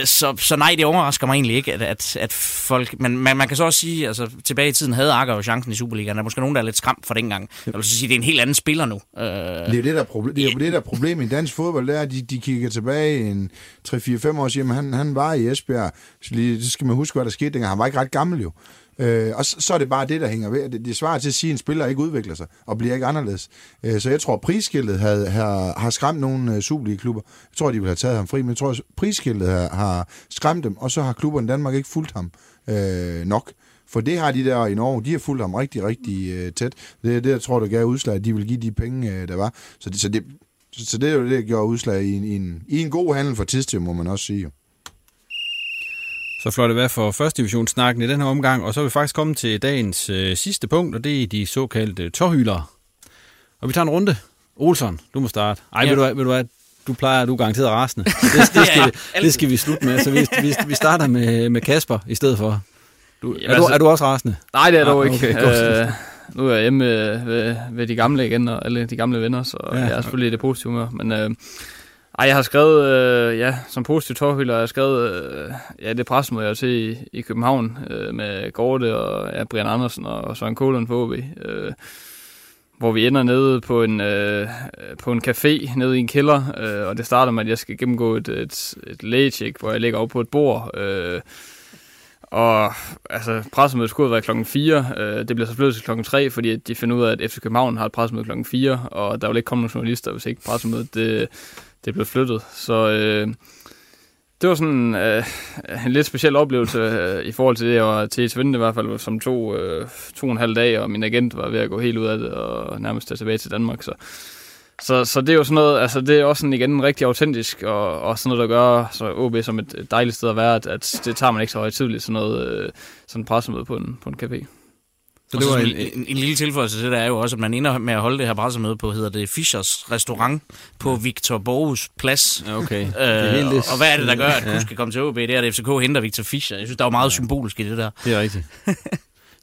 øh, så, så nej, det overrasker mig egentlig ikke, at, at, at folk... Men man, man kan så også sige, altså tilbage i tiden havde Akker jo chancen i Superligaen. Der er måske nogen, der er lidt skræmt for dengang gang. Jeg vil så sige, det er en helt anden spiller nu. Øh, det er jo det, der, proble- det, er jo det, der er problem i dansk fodbold, er, at de, de kigger tilbage en 3-4-5 år og siger, at han, han var i Esbjerg. Så lige, skal man huske, hvad der skete dengang. Han var ikke ret gammel jo. Øh, og så, så er det bare det, der hænger ved. Det, det svarer til at sige, at en spiller ikke udvikler sig og bliver ikke anderledes. Øh, så jeg tror, at prisskiltet havde, har, har skræmt nogle øh, Superliga-klubber. Jeg tror, de ville have taget ham fri, men jeg tror, at prisskiltet har, har skræmt dem, og så har klubberne i Danmark ikke fulgt ham øh, nok. For det har de der i Norge, de har fulgt ham rigtig, rigtig øh, tæt. Det er det, jeg tror, der gav udslag, at de vil give de penge, øh, der var. Så det, så, det, så det er jo det, der gjorde udslag i en, i en, i en god handel for Tisted, må man også sige. Så flot det være for første divisionssnakken i den her omgang, og så er vi faktisk kommet til dagens øh, sidste punkt, og det er de såkaldte tårhylere. Og vi tager en runde. Olsen, du må starte. Ej, ja. ved, du, ved du hvad, du plejer, du er garanteret rasende. (laughs) Det, det, skal, ja, det skal vi slutte med, så vi, vi, vi starter med, med Kasper i stedet for. Du, Jamen, er, du, altså, er du også rasende? Nej, det er du ah, ikke. Okay, øh, nu er jeg hjemme ved, ved de gamle igen, og alle de gamle venner, så ja. jeg er selvfølgelig i det positive humør. Men øh, ej, jeg har skrevet, øh, ja, som positiv tårhylder, jeg har skrevet, øh, ja, det pressemøde, jeg til i, i København, øh, med Gorte og ja, Brian Andersen og Søren Kålund på OB, øh, hvor vi ender nede på en, øh, på en café nede i en kælder, øh, og det starter med, at jeg skal gennemgå et, et, et lægecheck, hvor jeg ligger op på et bord, øh, og altså, pressemødet skulle have været klokken 4. Øh, det bliver så flyttet til klokken 3, fordi de finder ud af, at FC København har et pressemøde klokken 4, og der vil ikke komme nogen journalister, hvis ikke pressemødet det, det blev flyttet. Så øh, det var sådan øh, en lidt speciel oplevelse øh, i forhold til det, og til i i hvert fald, som to, øh, to og en halv dag, og min agent var ved at gå helt ud af det, og nærmest tage tilbage til Danmark. Så så, så det er jo sådan noget, altså det er også sådan igen rigtig autentisk, og, og sådan noget, der gør så OB som et dejligt sted at være, at, at det tager man ikke så højtidligt, sådan noget, øh, sådan pressemøde på en, på en café. Så det var en, en, en lille tilføjelse til det er jo også, at man ender med at holde det her pressemøde på, hedder det Fischers Restaurant på Victor Borges Plads. Okay. Øh, det og, og hvad er det, der gør, at du ja. skal komme til OB? Det er, at FCK henter Victor Fischer. Jeg synes, der er meget ja. symbolisk i det der. Det er rigtigt.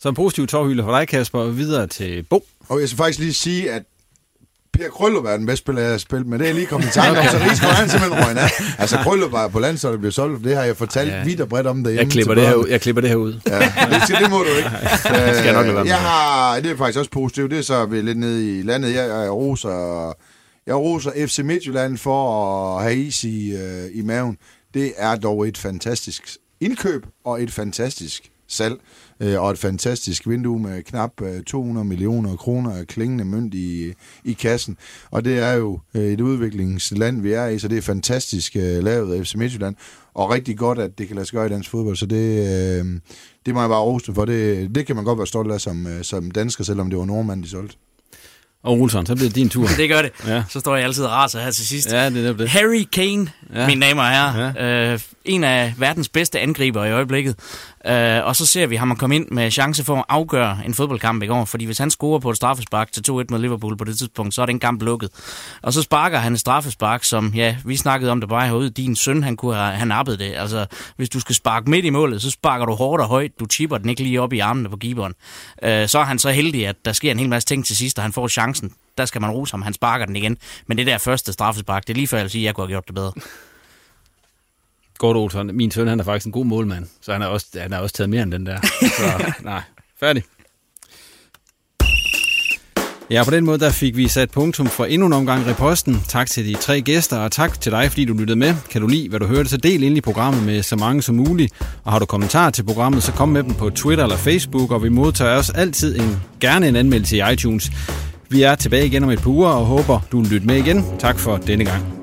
Så en positiv tårhylde for dig, Kasper, videre til Bo. Og jeg skal faktisk lige sige, at Per Krøllup er den bedste spiller, jeg har spillet med. Det er lige kommet i tanke om, så Rigsgaard han simpelthen røg af. Altså Krøllup var på landsholdet blev solgt. Det har jeg fortalt ja. vidt og bredt om derhjemme. Jeg klipper, det her, jeg klipper det her ud. Ja, det, skal, det må du ikke. (laughs) det skal jeg nok lade jeg har, det er faktisk også positivt. Det er så vi lidt nede i landet. Jeg, jeg roser, jeg roser FC Midtjylland for at have is i, uh, i maven. Det er dog et fantastisk indkøb og et fantastisk salg øh, og et fantastisk vindue med knap øh, 200 millioner kroner af klingende mønt i, i kassen. Og det er jo øh, et udviklingsland, vi er i, så det er fantastisk øh, lavet af FC Midtjylland, og rigtig godt, at det kan lade sig gøre i dansk fodbold, så det, øh, det må jeg bare roste for. Det, det kan man godt være stolt af som, øh, som dansker, selvom det var nordmand, de solgte. Og Olsen, så bliver det din tur. (laughs) Det gør det. Ja. Så står jeg altid og raser her til sidst. Ja, det er det. Harry Kane, Ja. ja. mine damer og herrer. Ja. Øh, en af verdens bedste angriber i øjeblikket. Øh, og så ser vi ham komme ind med chance for at afgøre en fodboldkamp i går. Fordi hvis han scorer på et straffespark til 2-1 mod Liverpool på det tidspunkt, så er den kamp lukket. Og så sparker han et straffespark, som, ja, vi snakkede om det bare herude. Din søn, han kunne have han nappet det. Altså, hvis du skal sparke midt i målet, så sparker du hårdt og højt. Du chipper den ikke lige op i armene på keeperen. Øh, så er han så heldig, at der sker en hel masse ting til sidst, og han får chancen. Der skal man rose ham, han sparker den igen. Men det der første straffespark, det er lige før jeg vil sige, at jeg kunne have gjort det bedre. Godt, Olsen. Min søn, han er faktisk en god målmand, så han har også, han har også taget mere end den der. Så, (laughs) nej, færdig. Ja, på den måde der fik vi sat punktum for endnu en omgang reposten. Tak til de tre gæster, og tak til dig, fordi du lyttede med. Kan du lide, hvad du hørte, så del ind i programmet med så mange som muligt. Og har du kommentarer til programmet, så kom med dem på Twitter eller Facebook, og vi modtager også altid en, gerne en anmeldelse i iTunes. Vi er tilbage igen om et par uger, og håber, du vil lytte med igen. Tak for denne gang.